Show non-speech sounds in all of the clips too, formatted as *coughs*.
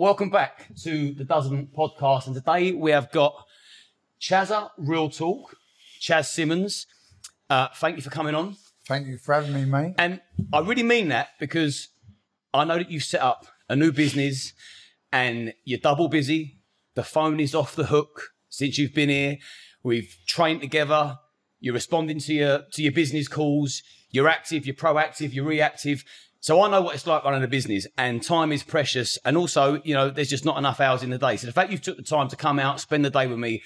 Welcome back to the Dozen podcast. And today we have got Chasa Real Talk, Chas Symonds. Uh, thank you for coming on. Thank you for having me, mate. And I really mean that because I know that you've set up a new business and you're double busy. The phone is off the hook since you've been here. We've trained together. You're responding to your to your business calls. You're active. You're proactive. You're reactive. So I know what it's like running a business, and time is precious. And also, you know, there's just not enough hours in the day. So the fact you took the time to come out, spend the day with me,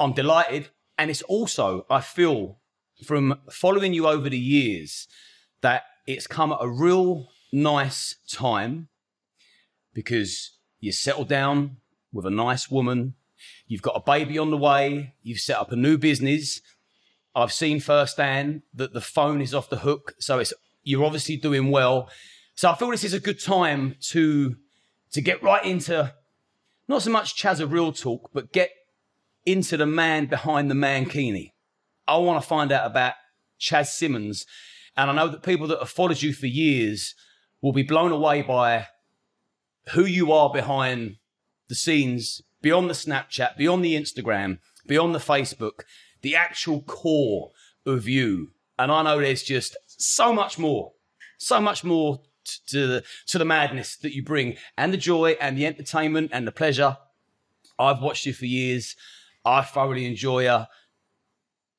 I'm delighted. And it's also, I feel, from following you over the years, that it's come at a real nice time because you settled down with a nice woman. You've got a baby on the way. You've set up a new business. I've seen firsthand that the phone is off the hook. So it's you're obviously doing well. So I feel this is a good time to to get right into not so much Chasa real talk, but get into the man behind the mankini. I want to find out about Chas Symonds, and I know that people that have followed you for years will be blown away by who you are behind the scenes, beyond the Snapchat, beyond the Instagram, beyond the Facebook, the actual core of you. And I know there's just so much more, so much more to the, to the madness that you bring, and the joy, and the entertainment, and the pleasure. I've watched you for years. I thoroughly enjoy you.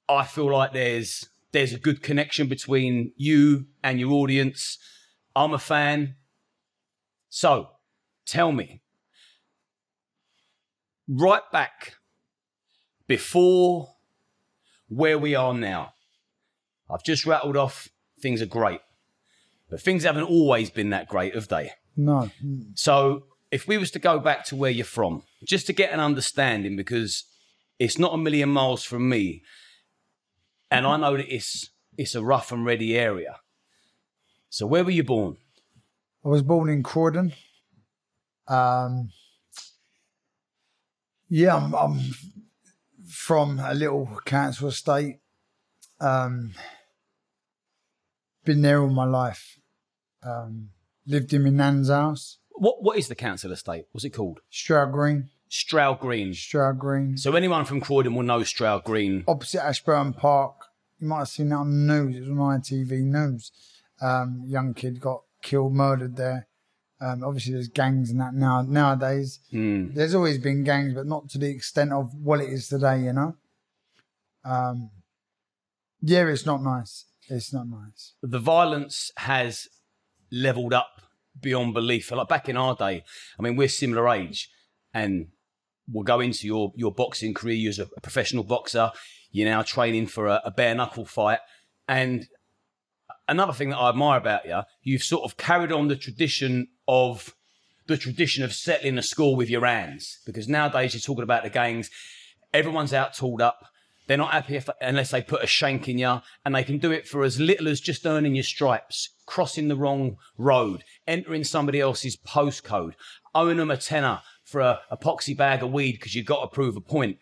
I feel like there's there's a good connection between you and your audience. I'm a fan. So, tell me, right back before where we are now, I've just rattled off things are great, but things haven't always been that great, have they? No. So, if we was to go back to where you're from, just to get an understanding, because it's not a million miles from me, and I know that it's it's a rough and ready area. So, where were you born? I was born in Croydon. Um, yeah, I'm, I'm from a little council estate. Um, been there all my life. Um, lived in my nan's house, What what is the council estate? What's it called? Stroud Green. Stroud Green. Stroud Green. So anyone from Croydon will know Stroud Green. Opposite Ashburton Park. You might have seen that on the news. It was on ITV News. Um, young kid got killed, murdered there. Um, obviously, there's gangs and that now nowadays. Mm. There's always been gangs, but not to the extent of what it is today. You know. Um, yeah, it's not nice. It's not nice. The violence has leveled up beyond belief. Like back in our day, I mean, we're similar age, and we'll go into your your boxing career. You're a professional boxer. You're now training for a, a bare knuckle fight, and another thing that I admire about you, you've sort of carried on the tradition of the tradition of settling a score with your hands. Because nowadays you're talking about the gangs, everyone's out tooled up. They're not happy if, unless they put a shank in you, and they can do it for as little as just earning your stripes, crossing the wrong road, entering somebody else's postcode, owing them a tenner for a epoxy bag of weed because you've got to prove a point.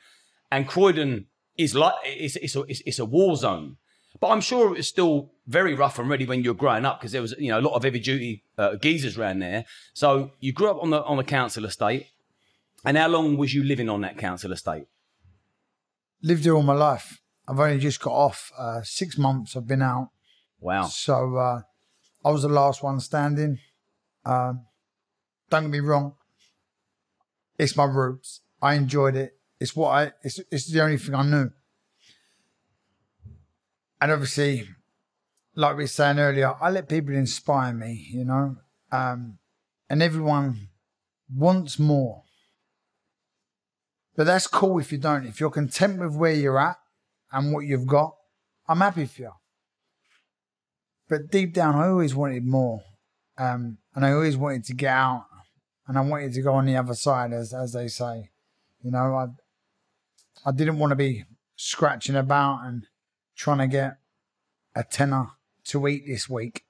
And Croydon is like it's, it's, a, it's, it's a war zone. But I'm sure it was still very rough and ready when you were growing up because there was you know a lot of heavy duty uh, geezers around there. So you grew up on the on the council estate, and how long was you living on that council estate? Lived here all my life. I've only just got off. Uh, six months I've been out. Wow. So uh, I was the last one standing. Um, don't get me wrong. It's my roots. I enjoyed it. It's what I. It's it's the only thing I knew. And obviously, like we were saying earlier, I let people inspire me. You know, um, and everyone wants more. But that's cool if you don't. If you're content with where you're at and what you've got, I'm happy for you. But deep down, I always wanted more. Um, and I always wanted to get out and I wanted to go on the other side, as, as they say. You know, I, I didn't want to be scratching about and trying to get a tenner to eat this week.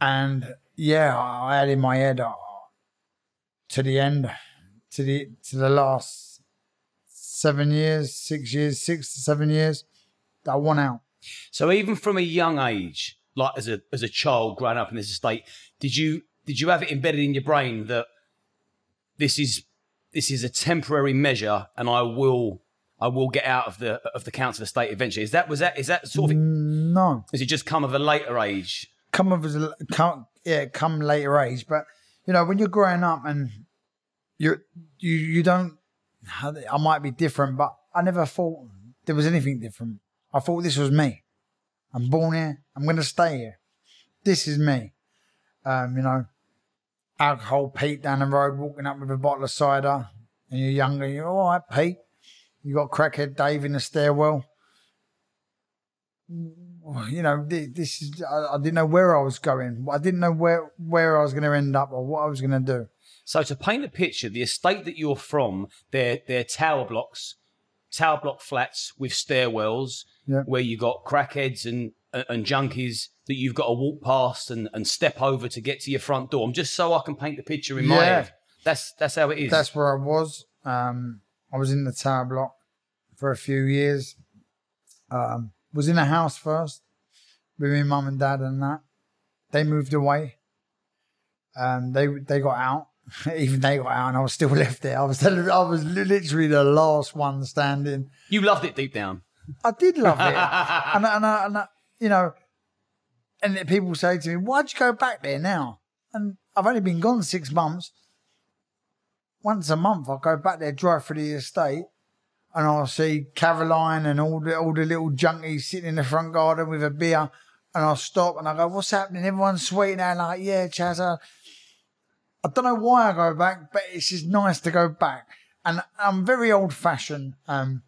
And yeah, I had in my head uh, to the end, to the to the last seven years, six years, six to seven years, that I want out. So even from a young age, like as a as a child growing up in this estate, did you did you have it embedded in your brain that this is this is a temporary measure and I will I will get out of the of the council estate eventually? Is that was that is that sort of No, has it just come of a later age? come of a come, yeah, come later age. But you know, when you're growing up and you're you you don't. I might be different, but I never thought there was anything different. I thought this was me. I'm born here. I'm going to stay here. This is me. Um, you know, alcohol, Pete down the road, walking up with a bottle of cider, and you're younger. You're all right, Pete. You got crackhead Dave in the stairwell. You know, this is. I, I didn't know where I was going. I didn't know where where I was going to end up or what I was going to do. So to paint a picture, the estate that you're from, they're they're tower blocks, tower block flats with stairwells, Yeah. where you got crackheads and and junkies that you've got to walk past and, and step over to get to your front door. I'm just so I can paint the picture in my Yeah. head. That's that's how it is. That's where I was. Um, I was in the tower block for a few years. Um, was in a house first with my mum and dad and that. They moved away. Um, they they got out. *laughs* Even they got out, and I was still *laughs* left there. I was I was literally the last one standing. you loved it deep down. I did love it, *laughs* and, and, I, and I, you know, and people say to me, "Why'd you go back there now?" And I've only been gone six months. Once a month, I go back there, drive through the estate, and I'll see Caroline and all the all the little junkies sitting in the front garden with a beer, and I'll stop and I go, "What's happening?" Everyone's sweating out like, "Yeah, Chaz." Uh, I, don't know why I go back, but it's just nice to go back. And I'm very old fashioned. Um,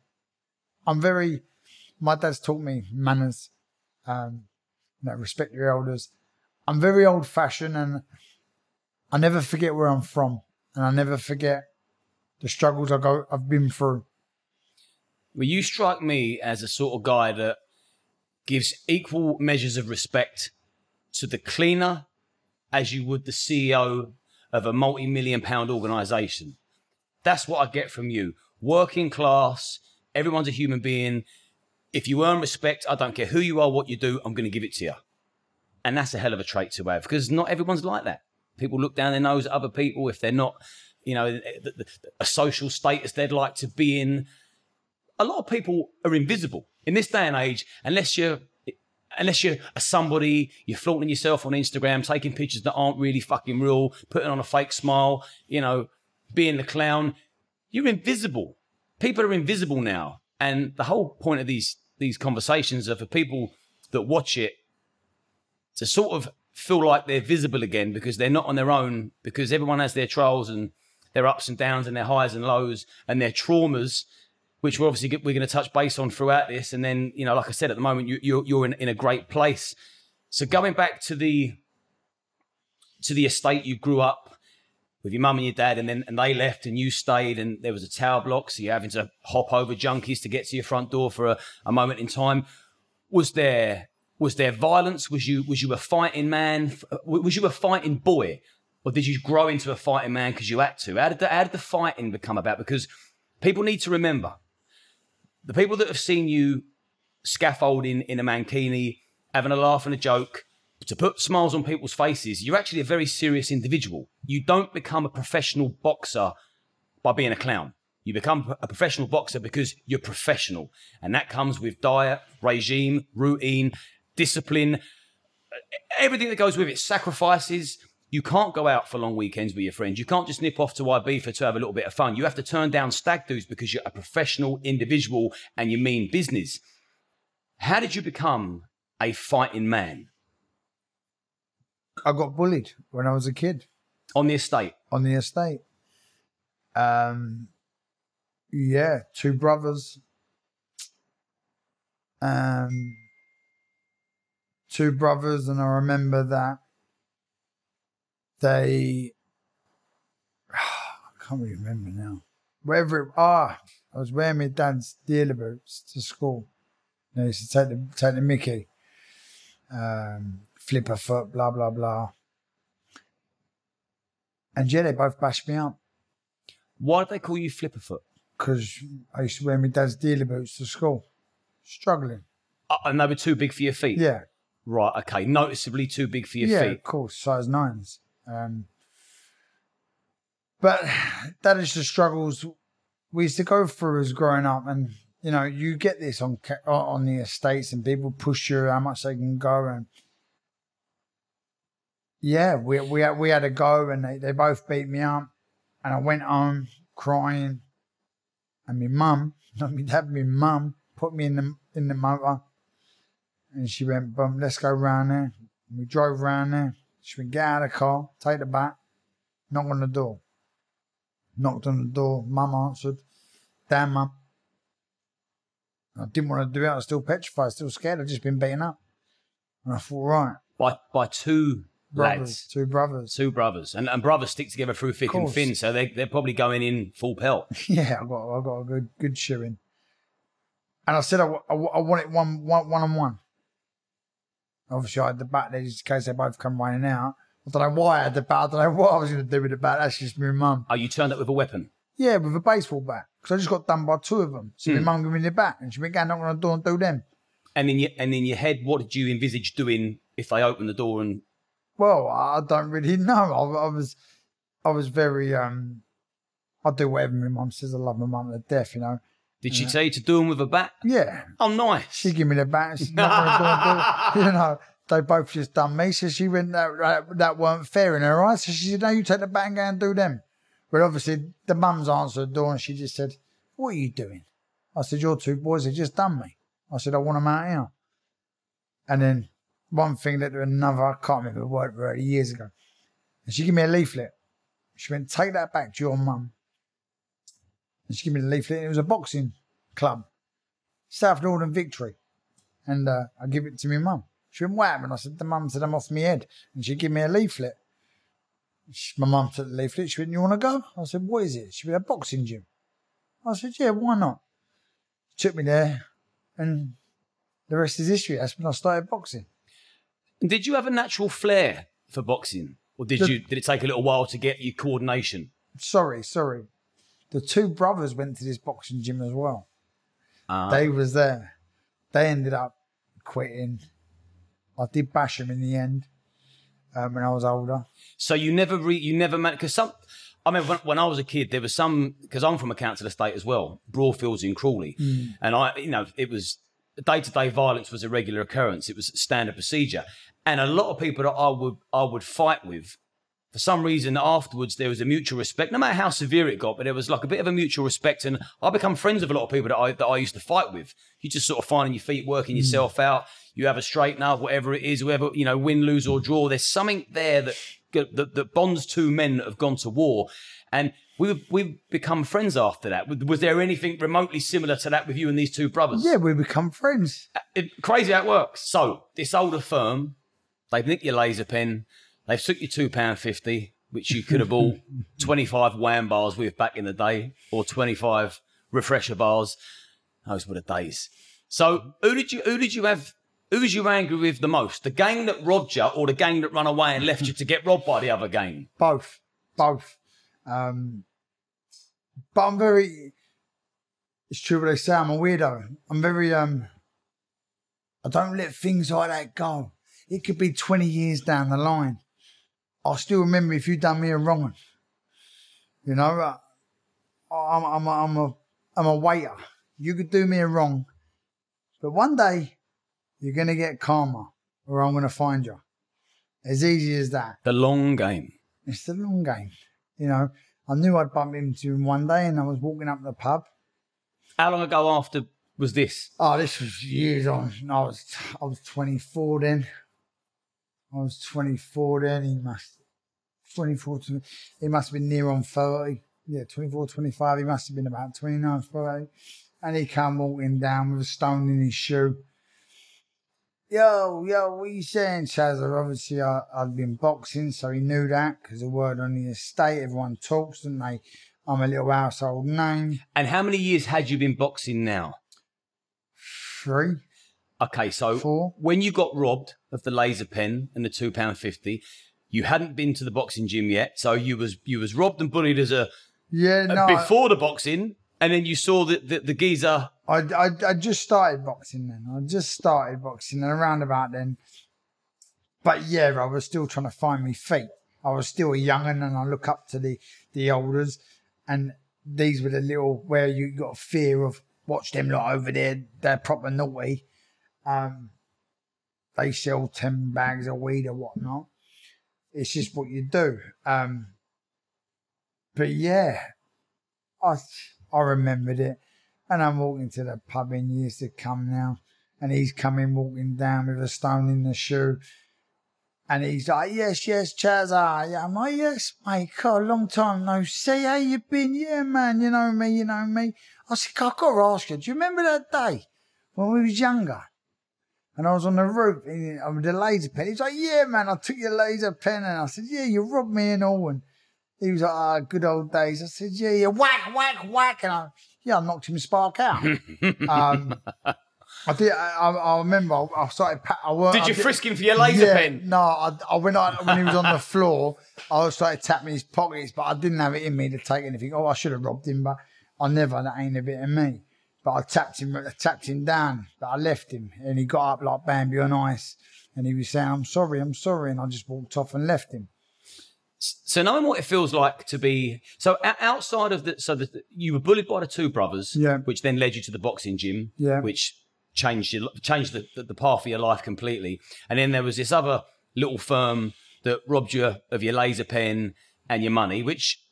I'm very. My dad's taught me manners. Um, you know, respect your elders. I'm very old fashioned, and I never forget where I'm from, and I never forget the struggles I go I've been through. Well, you strike me as a sort of guy that gives equal measures of respect to the cleaner as you would the CEO of a multi million pound organization. That's what I get from you. Working class, everyone's a human being. If you earn respect, I don't care who you are, what you do, I'm going to give it to you. And that's a hell of a trait to have because not everyone's like that. People look down their nose at other people if they're not, you know, a social status they'd like to be in a lot of people are invisible in this day and age unless you're unless you're a somebody you're flaunting yourself on instagram taking pictures that aren't really fucking real putting on a fake smile you know being the clown you're invisible. People are invisible now. And the whole point of these these conversations are for people that watch it to sort of feel like they're visible again because they're not on their own because everyone has their trials and their ups and downs and their highs and lows and their traumas which we're obviously we're going to touch base on throughout this. And then, you know, like I said, at the moment, you, you're you're in, in a great place. So going back to the to the estate you grew up with your mum and your dad, and then and they left and you stayed, and there was a tower block, so you're having to hop over junkies to get to your front door for a, a moment in time. Was there was there violence? Was you was you a fighting man? Was you a fighting boy, or did you grow into a fighting man because you had to? How did the, how did the fighting become about? Because people need to remember the people that have seen you scaffolding in a mankini, having a laugh and a joke, to put smiles on people's faces, you're actually a very serious individual. You don't become a professional boxer by being a clown. You become a professional boxer because you're professional. And that comes with diet, regime, routine, discipline, everything that goes with it, sacrifices. You can't go out for long weekends with your friends. You can't just nip off to Ibiza to have a little bit of fun. You have to turn down stag doos because you're a professional individual and you mean business. How did you become a fighting man I got bullied when I was a kid on the estate? on the estate. Um, yeah, two brothers. Um, two brothers, and I remember that they. *sighs* I can't really remember now. Wherever it, ah, I was wearing my dad's dealer boots to school. I used to take the take the Mickey, um, flip a foot, blah blah blah. And yeah, they both bashed me up Why did they call you Flipperfoot? because I used to wear my dad's dealer boots to school, struggling. Uh, and they were too big for your feet? Yeah, Right, okay. Noticeably too big for your yeah, feet. Yeah, of course, size nines. Um, but that is the struggles we used to go through as growing up, and you know, you get this on on the estates, and people push you how much they can go, and yeah, we we had, we had a go, and they, they both beat me up, and I went home crying, and my mum, *laughs* not my dad, my mum put me in the in the motor, and she went, "Bum, let's go round there." And we drove round there. She went, "Get out of the car, take the bat, knock on the door." Knocked on the door. Mum answered. Damn, mum. I didn't want to do it. I was still petrified, still scared. I'd just been beaten up. And I thought, right, By by two brothers, lads, two brothers. two brothers, and and brothers stick together through thick and thin, so they they're probably going in full pelt. *laughs* Yeah, I got I got a good good shoeing. And I said I, I, I want it one, one, one on one. Obviously, I had the bat there just in case they both come running out. I don't know why I had the bat. I don't know what I was going to do with the bat. That's just my mum. Oh, you turned up with a weapon. Yeah, with a baseball bat. Because I just got done by two of them. So Hmm. my mum gave me the bat. And she went, go knock on the door and do them. And in your and in your head, what did you envisage doing if they opened the door and Well, I don't really *laughs* know. I, I was, I was very, um, I do whatever my mum says. I love my mum to death, you know. Did she tell you to do them with a bat? Yeah, Oh, nice. she give me the bat. She knocked on the door and do, *laughs* you know, they both just done me. So she went, that, that, that weren't fair in her eyes. So she said, no, you take the bat and go and do them. But obviously, the mum's answered the door and she just said, what are you doing? I said, your two boys have just done me. I said, I want them out here. And then one thing led to another. I can't remember the word for it years ago. And she gave me a leaflet. She went, take that back to your mum. And she gave me the leaflet. And it was a boxing club, South Norwood Victory. And uh, I give it to my mum. She went, what happened? I said, the mum said I'm off my head. And she gave me a leaflet. She, my mum took the leaflet. She went, you want to go? I said, what is it? She went, a boxing gym. I said, yeah, why not? She Took me there. And the rest is history. That's when I started boxing. Did you have a natural flair for boxing, or did The- you did it take a little while to get your coordination? Sorry, sorry. The two brothers went to this boxing gym as well. Ah. They was there. They ended up quitting. I did bash them in the end um, when I was older. So you never re, you never met because some. I mean, when, when I was a kid, there was some because I'm from a council estate as well, Broadfields in Crawley, and I, you know, it was day to day violence was a regular occurrence. It was standard procedure, and a lot of people that I would I would fight with, for some reason afterwards there was a mutual respect, no matter how severe it got, but there was like a bit of a mutual respect, and I become friends with a lot of people that I that I used to fight with. You just sort of finding your feet, working hmm. yourself out. You have a straightener, whatever it is, whoever you know, win, lose or draw. There's something there that that, that bonds two men that have gone to war, and we we've become friends after that. Was- Was there anything remotely similar to that with you and these two brothers? Yeah, we become friends. Uh, it, crazy how it works. So this older firm, they've nicked your laser pen, they've took your two pound fifty, which you could have bought *laughs* twenty five wham bars with back in the day, or twenty five refresher bars. Those were the days. So who did you who did you have? Who was you angry with the most? The gang that robbed you, or the gang that ran away and left you to get robbed by the other gang? Both. Both. Um, but I'm very. It's true what they say. I'm a weirdo. I'm very. um. I don't let things like that go. It could be 20 years down the line. I'll still remember if you done me a wrong. one. You know, uh, I'm, I'm, a, I'm a, I'm a waiter. You could do me a wrong, but one day you're gonna get karma, or I'm gonna find you. As easy as that. The long game. It's the long game. You know, I knew I'd bump into him one day and I was walking up the pub. How long ago after was this? Oh, this was years on. I was I was 24 then. I was 24 then. He must 24 to, he must have been near on 30. Yeah, 24, 25. He must have been about 29, 30. And he come walking down with a stone in his shoe. Yo, yo, what you saying, Chasa? Obviously, I, I'd been boxing, so he knew that because the word on the estate, everyone talks, and they, I'm a little household name. And how many years had you been boxing now? Three, Okay, so Four. when you got robbed of the laser pen and the two pound fifty, you hadn't been to the boxing gym yet, so you was you was robbed and bullied as a yeah, no, I- before the boxing, and then you saw the the, the geezer. I, I, I just started boxing then. I just started boxing and around about then. But yeah, I was still trying to find my feet. I was still a young'un and I look up to the, the elders and these were the little where you got fear of watch them lot over there, they're proper naughty. Um, they sell 10 bags of weed or whatnot. It's just what you do. Um, but yeah, I, I remembered it. And I'm walking to the pub in years to come now. And he's coming walking down with a stone in the shoe. And he's like, yes, yes, Chaz, ah, yeah. I'm like, yes, mate, God, long time no see. How you been? Yeah, man, you know me, you know me. I said, I've got to ask you, do you remember that day when we was younger? And I was on the roof and I'm the laser pen. He's like, yeah, man, I took your laser pen. And I said, yeah, you robbed me and all. And he was like, ah, good old days. I said, yeah, yeah, whack, whack, whack. And I, yeah, I knocked him spark out. *laughs* um, I did. I, I remember. I, I started. I worked, Did you I did, frisk him for your laser yeah, pen? No, I, I when I when he was on the floor, I started tapping his pockets, but I didn't have it in me to take anything. Oh, I should have robbed him, but I never. That ain't a bit of me. But I tapped him. I tapped him down, but I left him, and he got up like Bambi on ice, and he was saying, "I'm sorry, I'm sorry," and I just walked off and left him. So knowing what it feels like to be so outside of the so that you were bullied by the two brothers, Yeah. which then led you to the boxing gym, Yeah. which changed your changed the, the, the path of your life completely. And then there was this other little firm that robbed you of your laser pen and your money, which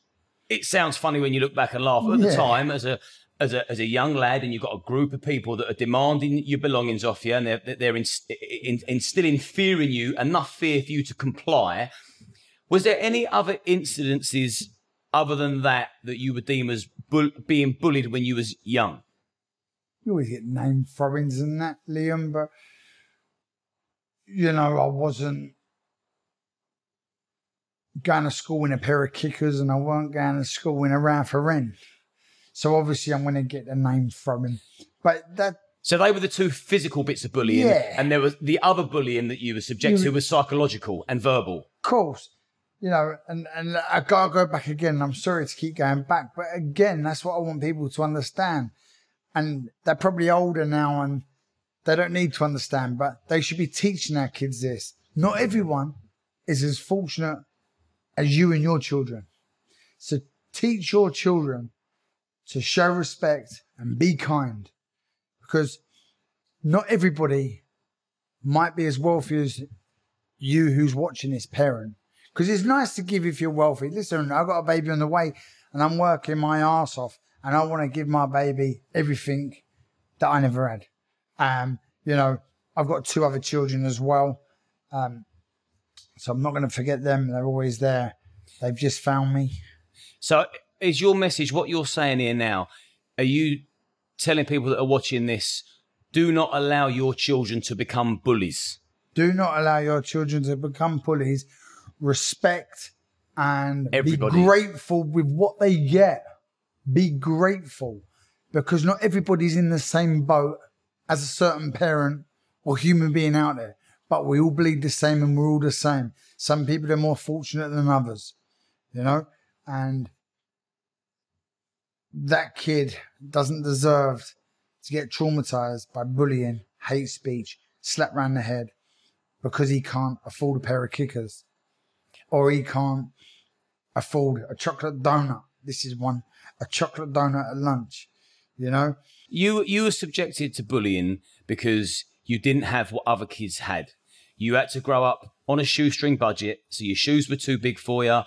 it sounds funny when you look back and laugh. But at the time, as a as a as a young lad, and you've got a group of people that are demanding your belongings off you, and they're they're inst- in, instilling fear in you, enough fear for you to comply. Was there any other incidences other than that that you would deem as bull- being bullied when you was young? You always get name throwings and that, Liam, but you know, I wasn't going to school in a pair of kickers and I weren't going to school in a Ralph Lauren. So obviously I'm going to get the name from him. But that, So they were the two physical bits of bullying, Yeah. and there was the other bullying that you were subject You- to was psychological and verbal. of course, you know, and, and I gotta go back again. I'm sorry to keep going back, but again, that's what I want people to understand. And they're probably older now and they don't need to understand, but they should be teaching our kids this. Not everyone is as fortunate as you and your children. So teach your children to show respect and be kind because not everybody might be as wealthy as you who's watching this parent. Because it's nice to give if you're wealthy. Listen, I've got a baby on the way and I'm working my ass off and I want to give my baby everything that I never had. Um, you know, I've got two other children as well. Um, so I'm not going to forget them. They're always there. They've just found me. So, is your message what you're saying here now? Are you telling people that are watching this, do not allow your children to become bullies? Do not allow your children to become bullies. Respect and Everybody. be grateful with what they get. Be grateful because not everybody's in the same boat as a certain parent or human being out there, but we all bleed the same and we're all the same. Some people are more fortunate than others, you know, and that kid doesn't deserve to get traumatized by bullying, hate speech, slapped round the head because he can't afford a pair of kickers or he can't afford a chocolate donut. This is one, a chocolate donut at lunch, you know? You you were subjected to bullying because you didn't have what other kids had. You had to grow up on a shoestring budget, so your shoes were too big for you.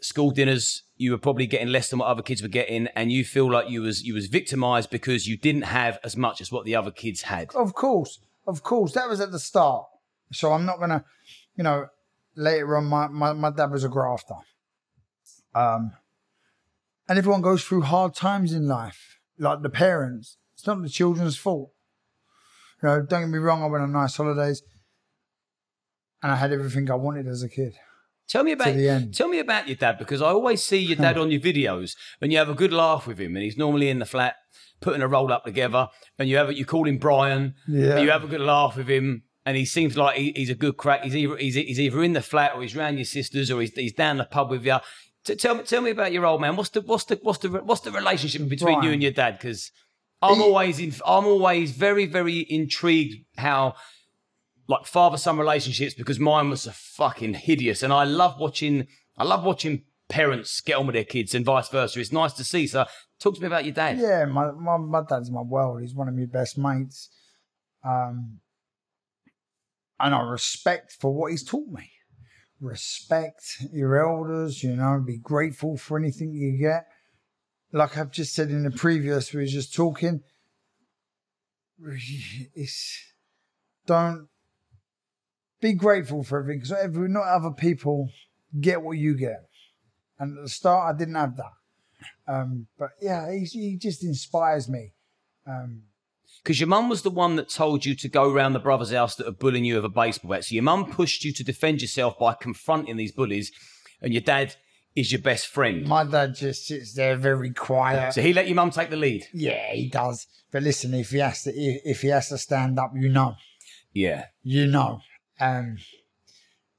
School dinners, you were probably getting less than what other kids were getting, and you feel like you was you was victimized because you didn't have as much as what the other kids had. Of course, of course, that was at the start. So I'm not gonna, you know, later on, my, my, my dad was a grafter. Um, and everyone goes through hard times in life, like the parents. It's not the children's fault. You know, don't get me wrong, I went on nice holidays and I had everything I wanted as a kid. Tell me about tell me about your dad because I always see your dad *laughs* on your videos and you have a good laugh with him and he's normally in the flat putting a roll up together and you have you call him Brian Yeah. you have a good laugh with him and he seems like he, he's a good crack. He's either he's, he's either in the flat or he's round your sisters or he's, he's down the pub with you. T- tell me tell me about your old man. What's the what's the what's the what's the relationship between you and your dad? Because I'm He- always in, I'm always very very intrigued how like father son relationships because mine was a fucking hideous, and I love watching. I love watching parents get on with their kids and vice versa. It's nice to see. So, talk to me about your dad. Yeah, my, my, my dad's my world. He's one of my best mates. Um, and I respect for what he's taught me. Respect your elders, you know, be grateful for anything you get. Like I've just said in the previous, we were just talking. *sighs* It's don't be grateful for everything because every not other people get what you get. And at the start, I didn't have that. Um, but yeah, he, he just inspires me. Um, Because your mum was the one that told you to go round the brother's house that are bullying you with a baseball bat. So your mum pushed you to defend yourself by confronting these bullies, and your dad is your best friend. my dad just sits there very quiet. So he let your mum take the lead. Yeah, he does. But listen, if he has to, if he has to stand up, you know, Yeah. you know. Um,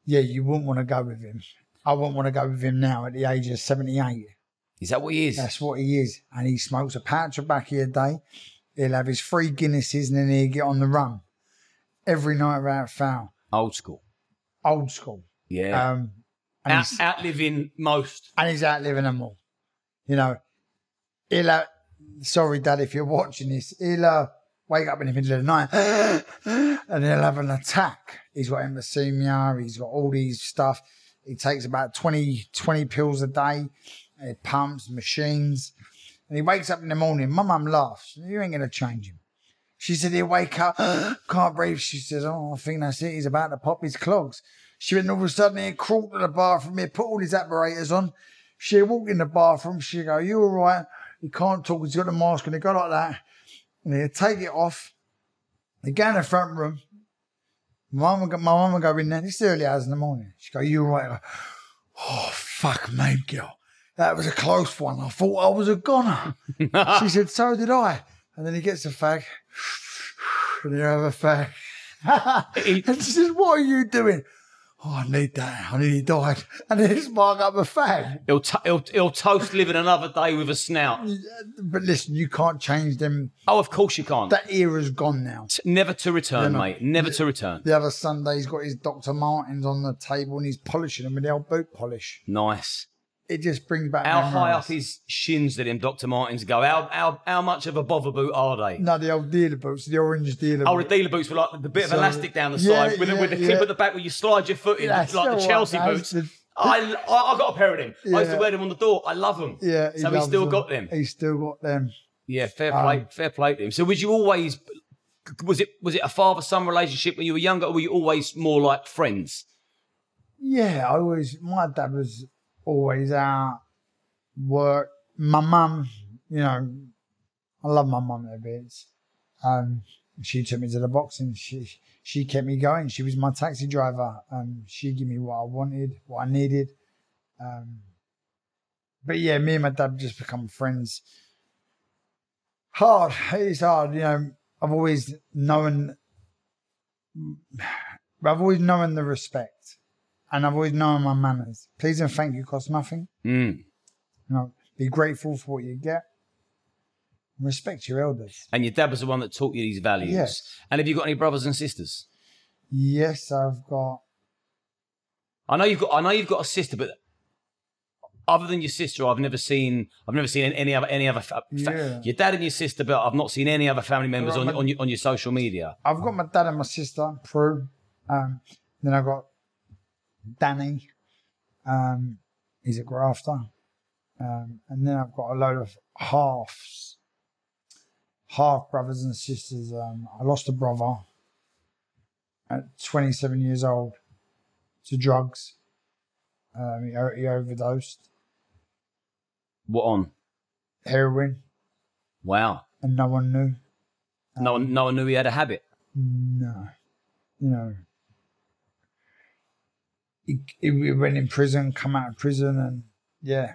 yeah, you wouldn't want to go with him. I wouldn't want to go with him now at the age of seventy-eight. Is that what he is? That's what he is, and he smokes a pouch of tobacco a day. He'll have his three Guinnesses, and then he'll get on the run every night without foul. Old school. Old school. Yeah. Um, and Out, he's- outliving most. and he's outliving them all. You know, he'll, uh, sorry, Dad, if you're watching this, he'll uh, wake up in the middle of the night *gasps* and he'll have an attack. He's got emphysema, he's got all these stuff. He takes about 20, 20 pills a day, he pumps, machines, and he wakes up in the morning. My mum laughs, you ain't going to change him. She said he'll wake up, *gasps* can't breathe. She says, oh, I think that's it. He's about to pop his clogs. She went all of a sudden he crawled to the bathroom, he put all his apparatus on. She walked in the bathroom, she go, you all right? He can't talk, he's got the mask and he go like that. And he'd take it off. He go in the front room. My mum, would go- my mum would go in there, this is early hours in the morning. She go, you right? Go, oh, fuck me, girl. That was a close one. I thought I was a goner. *laughs* she said, so did I. And then he gets a fag. And you have a fag. *laughs* And she says, what are you doing? Oh, I need that. I nearly died. *laughs* And then he spark up a fag. He'll, to- he'll, he'll toast living another day with a snout. But listen, you can't change them. Oh, of course you can't. That era's gone now. T- Never to return, mate. Never to return. The other Sunday, he's got his Dr. Martens on the table and he's polishing them with the old boot polish. Nice. It just brings back How high up his shins did him Dr. Martens go? How, how, how much of a bother boot are they? No, the old dealer boots, the orange dealer Oh, the dealer boots were like the bit of So- elastic down the Yeah, side with, the, yeah, with the yeah. clip at the back where you slide your foot in, like the Chelsea boots. the- I, I, I got a pair of them. I used to wear them on the door. I love them. Yeah, So he still got them. He's still got them. Yeah, fair Um, play, fair play to him. So was you always was it was it a father son relationship when you were younger, or were you always more like friends? Yeah, I always, my dad was always out, work. My mum, you know, I love my mum a bit. Um, she took me to the boxing. She she kept me going. She was my taxi driver. Um, she gave me what I wanted, what I needed. Um, but yeah, me and my dad just become friends. Hard. It's hard. You know, I've always known. I've always known the respect, and I've always known my manners. Please and thank you cost nothing. Mm. You know, be grateful for what you get. Respect your elders. And your dad was the one that taught you these values. Yes. And have you got any brothers and sisters? Yes, I've got. I know you've got. I know you've got a sister, but other than your sister, I've never seen. I've never seen any other any other. Fa- Yeah. Your dad and your sister, but I've not seen any other family members on Right, on your, on your social media. I've got my dad and my sister, Prue. Um, then I've got Danny. Um, he's a grafter. Um, and then I've got a load of halves, half brothers and sisters. Um, I lost a brother at 27 years old to drugs. Um, he, he overdosed, What on? heroin, Wow. and no one knew. No one, no one knew he had a habit. No, you know, he, he went in prison, come out of prison, and yeah,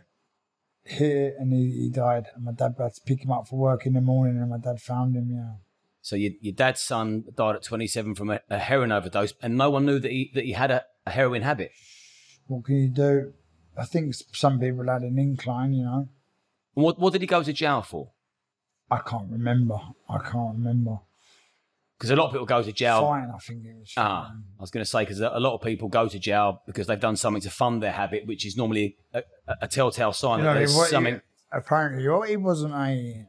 here and he, he died. And my dad had to pick him up for work in the morning, and my dad found him. Yeah, So your, your dad's son died at 27 from a, a heroin overdose, and no one knew that he that he had a, a heroin habit. what can you do? I think some people had an incline. You know, And what what did he go to jail for? I can't remember. I can't remember. Because a lot of people go to jail. Fine, I think it was. Ah, I was going to say because a lot of people go to jail because they've done something to fund their habit, which is normally a, a, telltale sign You that know, there's what- something. apparently, oh, he wasn't a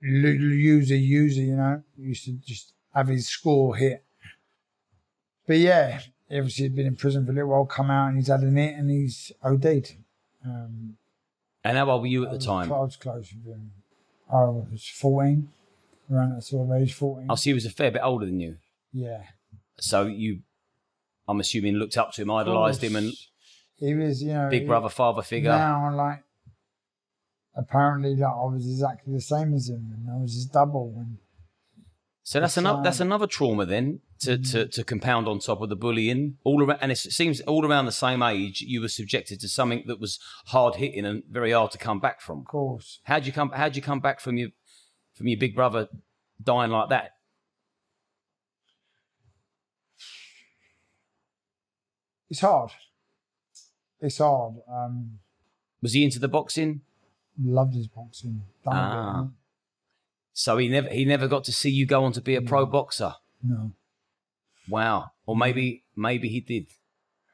user user. You know, he used to just have his score hit. But yeah, obviously he'd been in prison for a little while, come out and he's had an hit and he's OD'd. Um, And how old were you at I the was time? close, close with him. I was fourteen, around that sort of age, fourteen. I see he was a fair bit older than you. yeah, So you, I'm assuming, looked up to him, idolised him, and he was, you know, big he- brother, father figure. Now, like, apparently, like, I was exactly the same as him, and I was his double. And So that's another that's another trauma then to, to, mm. to compound on top of the bullying all around, and it seems all around the same age you were subjected to something that was hard hitting and very hard to come back from. of course, How'd you come? How'd you come back from your from your big brother dying like that? it's hard. It's hard. Um, Was he into the boxing? loved his boxing. Ah. So he never he never got to see you go on to be a pro boxer. No, Wow. Or maybe maybe he did.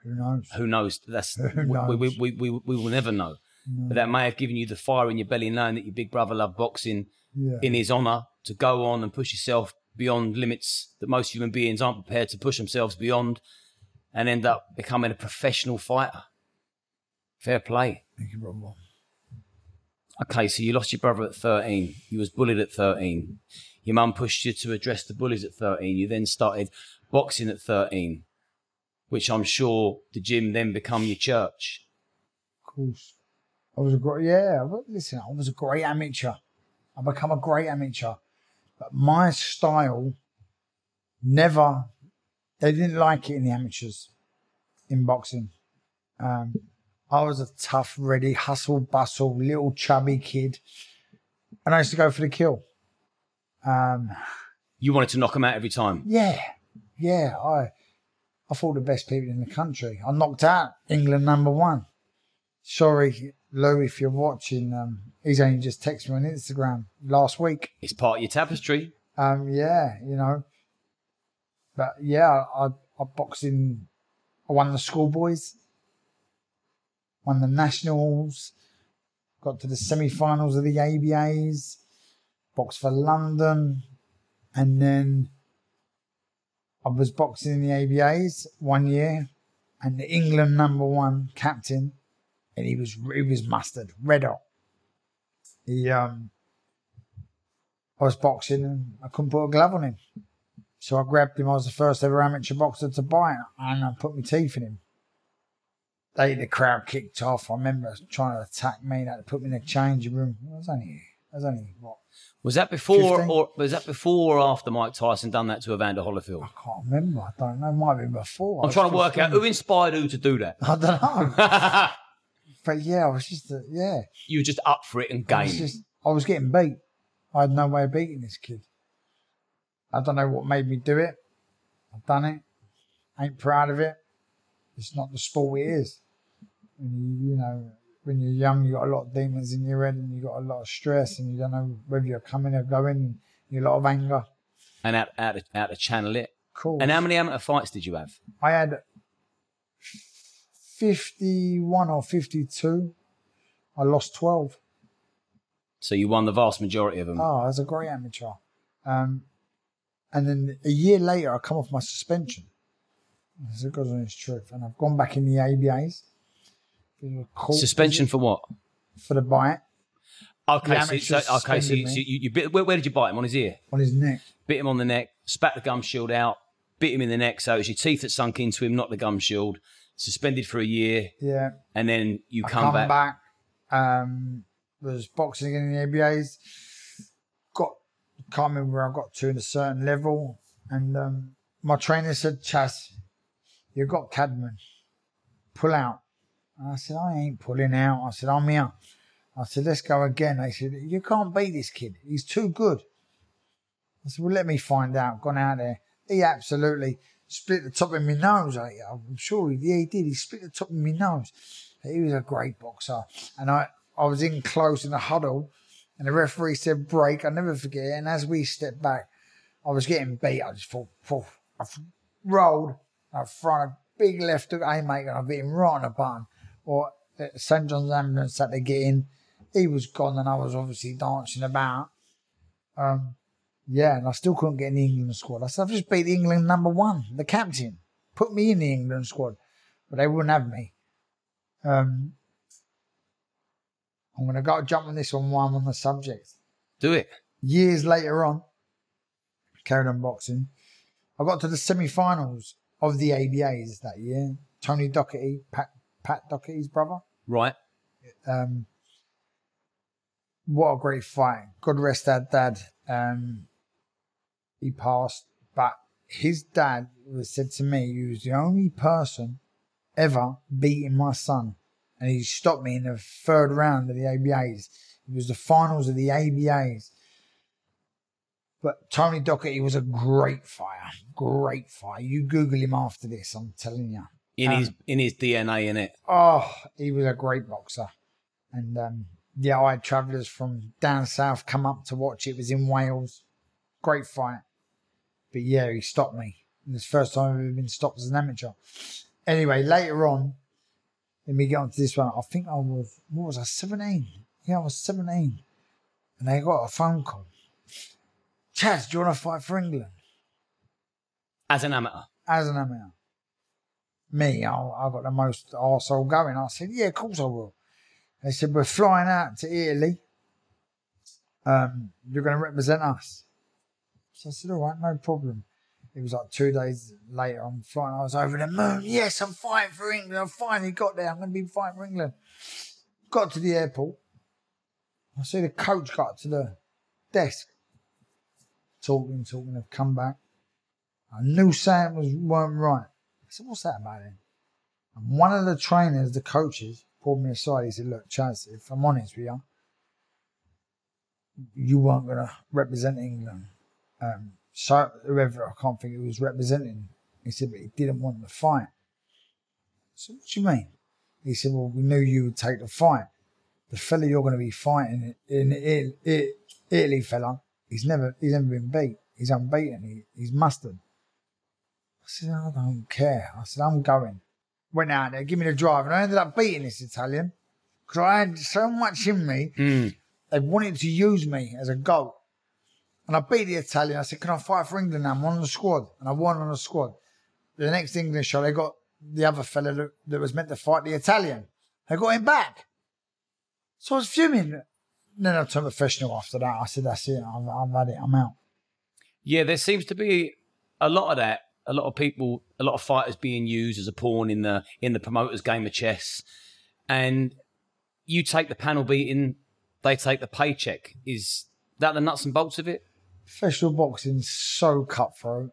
who knows? Who knows? That's *laughs* Who we, we, we, we, we will never know. No. But that may have given you the fire in your belly, knowing that your big brother loved boxing Yeah, in his honour to go on and push yourself beyond limits that most human beings aren't prepared to push themselves beyond, and end up becoming a professional fighter. Fair play. thank you, brother. Okay, so you lost your brother at 13. You was bullied at 13. Your mum pushed you to address the bullies at 13. You then started boxing at 13, which I'm sure the gym then become your church. Of course, I was a great. Yeah, listen, I was a great amateur. I become a great amateur, but my style never. They didn't like it in the amateurs, in boxing. Um, I was a tough, ready, hustle, bustle, little chubby kid, and I used to go for the kill. Um, You wanted to knock them out every time. yeah, yeah. I, I fought the best people in the country. I knocked out England number one. Sorry, Lou, if you're watching. Um, he's only just texted me on Instagram last week. It's part of your tapestry. Um, yeah, you know. But yeah, I, I boxed in. I won the schoolboys. Won the nationals. Got to the semi-finals of the ABAs. Boxed for London, and then I was boxing in the ABAs one year, and the England number one captain, and he was he was mustard, red hot. He um, I was boxing and I couldn't put a glove on him, so I grabbed him. I was the first ever amateur boxer to bite, and I put my teeth in him. They the crowd kicked off. I remember trying to attack me. They had to put me in a changing room. I was only I was only what Was that before 15? or was that before or after Mike Tyson done that to Evander Holyfield? I can't remember. I don't know. It might have been before. I'm trying to work out who inspired who to do that. I don't know. *laughs* But yeah, I was just, uh, yeah. you were just up for it and I was, game. just, I was getting beat. I had no way of beating this kid. I don't know what made me do it. I've done it. Ain't proud of it. It's not the sport it is. When you, you know, when you're young, you got a lot of demons in your head, and you got a lot of stress, and you don't know whether you're coming or going. You got a lot of anger. and out, out, to, out to channel it. Cool. And how many amateur fights did you have? I had 51 or 52. I lost 12. So you won the vast majority of them. Oh, I was a great amateur. Um, and then a year later, I come off my suspension. As it goes on its truth. And I've gone back in the ABAs. Suspension for what? for the bite Okay, The so, so okay, so, you, so you, you bit, where, where did you bite him on his ear? on his neck. Bit him on the neck, spat the gum shield out, bit him in the neck. So it was your teeth that sunk into him, not the gum shield. Suspended for a year, Yeah. and then you I come, back. Um, was boxing again in the ABAs. Got can't remember where I got to in a certain level, and um, my trainer said, "Chas, you got Cadman. Pull out." And I said, "I ain't pulling out." I said, "I'm here." I said, "Let's go again." They said, "You can't beat this kid. He's too good." I said, "Well, let me find out." Gone out there. He absolutely split the top of my nose. I, I'm sure he, yeah, he did. He split the top of my nose. He was a great boxer. And I, I was in close in the huddle, and the referee said break. I never forget. it. And as we stepped back, I was getting beat. I just thought, thought I rolled, I thrown a big left hook haymaker, and I've hit him right on the button. Or at St John's ambulance had to get in. He was gone, and I was obviously dancing about. Um, yeah, and I still couldn't get in the England squad. I said, I've just beat England number one, the captain. Put me in the England squad. But they wouldn't have me. Um, I'm going to go jump on this one while I'm on the subject. Do it. Years later on, carried on boxing, I got to the semi-finals of the ABAs that year. Tony Doherty, Pat, Pat Doherty's brother. Right. Um, what a great fight. God rest that dad. Um, he passed, but his dad was said to me he was the only person ever beating my son. And he stopped me in the third round of the ABAs. It was the finals of the ABAs. But Tony Doherty was a great fighter. Great fighter. You Google him after this, I'm telling you. In Um, his in his DNA in it. Oh, he was a great boxer. And um, yeah, I had travellers from down south come up to watch. It was in Wales. Great fight. But yeah, he stopped me. And it's the first time I've ever been stopped as an amateur. Anyway, later on, let me get on to this one. I think I was, what was I, 17? Yeah, I was 17. And they got a phone call. Chas, do you want to fight for England? As an amateur. as an amateur. Me, I, I got the most arsehole going. I said, yeah, of course I will. They said, we're flying out to Italy. Um, you're going to represent us. So I said, all right, no problem. It was like two days later, I'm flying. I was over the moon. Yes, I'm fighting for England. I finally got there. I'm going to be fighting for England. Got to the airport. I see the coach got to the desk. Talking, talking. I've come back. I knew something was weren't right. I said, "What's that about then?" And one of the trainers, the coaches, pulled me aside. He said, "Look, Chas, if I'm honest with you, you weren't going to represent England. Um, so whoever I can't think who was representing, he said, but he didn't want the fight. So what do you mean? He said, well, we knew you would take the fight. The fella you're going to be fighting in Italy, Italy, Italy fella, he's never he's never been beat. He's unbeaten. He, he's mustard. I said, I don't care. I said, I'm going. Went out there, give me the drive. And I ended up beating this Italian because I had so much in me. Mm. They wanted to use me as a goat. And I beat the Italian. I said, Can I fight for England? I'm on the squad. And I won on the squad. The next English show, they got the other fella that, that was meant to fight the Italian. They got him back. So I was fuming. Then I turned professional after that. I said, That's it. I've, I've had it. I'm out. Yeah, there seems to be a lot of that. A lot of people, a lot of fighters being used as a pawn in the in the promoter's game of chess, and you take the panel beating, they take the paycheck. Is that the nuts and bolts of it? Professional boxing's so cutthroat.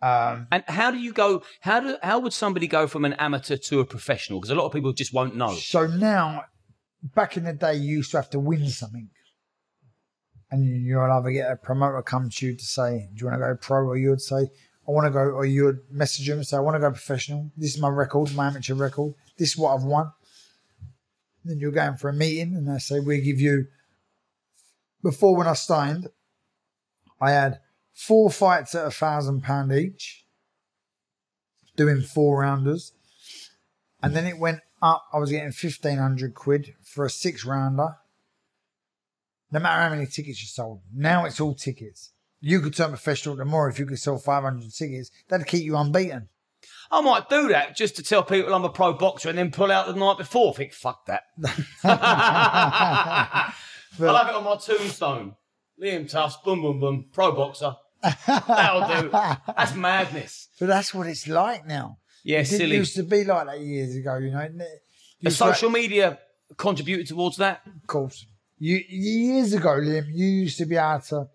Um, And how do you go? How do how would somebody go from an amateur to a professional? Because a lot of people just won't know. So now, back in the day, you used to have to win something. And you- you'll either get a promoter come to you to say, Do you want to go pro? Or you would say, I want to go, or you would message him and say, I want to go professional. This is my record, my amateur record. This is what I've won. Then you're going for a meeting and they say, We give you. Before when I signed, I had four fights at a thousand pound each, doing four rounders. And then it went up. I was getting 1500 quid for a six rounder. No matter how many tickets you sold. Now it's all tickets. You could turn professional tomorrow if you could sell 500 tickets. That'd keep you unbeaten. I might do that just to tell people I'm a pro boxer and then pull out the night before. Think fuck that. *laughs* *laughs* I'll have it on my tombstone. Liam Tuffs, boom, boom, boom, pro boxer. That'll do. That's madness. But that's what it's like now. Yeah, It silly. used to be like that years ago, you know. It Has social media contributed towards that? of course. You years ago, Liam, you used to be able to,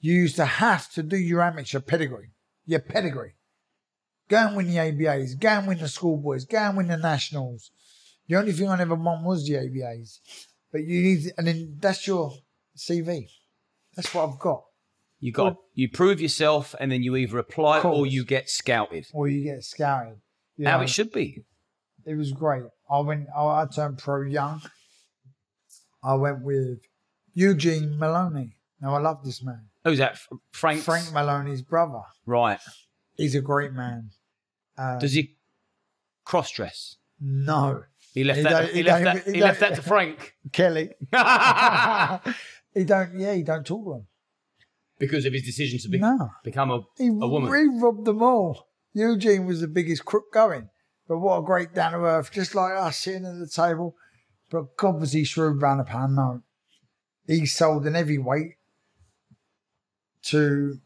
you used to have to do your amateur pedigree, your pedigree. Go and win the ABAs, go and win the schoolboys, go and win the nationals. The only thing I never won was the ABAs, but you need, and then that's your CV. That's what I've got. You got you prove yourself, and then you either apply or you get scouted. Or you get scouted. You How know, it should be. it was great. I went. I, I turned pro young. I went with Eugene Maloney. Now I love this man. Who's that? Frank. Frank Maloney's brother. Right. He's a great man. Uh, Does he cross dress? no, He left He that. he he left that. he left that to Frank *laughs* Kellie. *laughs* he don't. Yeah, he don't talk to him. because of his decision to be, No. become a, He, a woman. he robbed them all. Eugene was the biggest crook going. But what a great down to earth, just like us sitting at the table. But God was he shrewd round a pound note. He sold an heavyweight to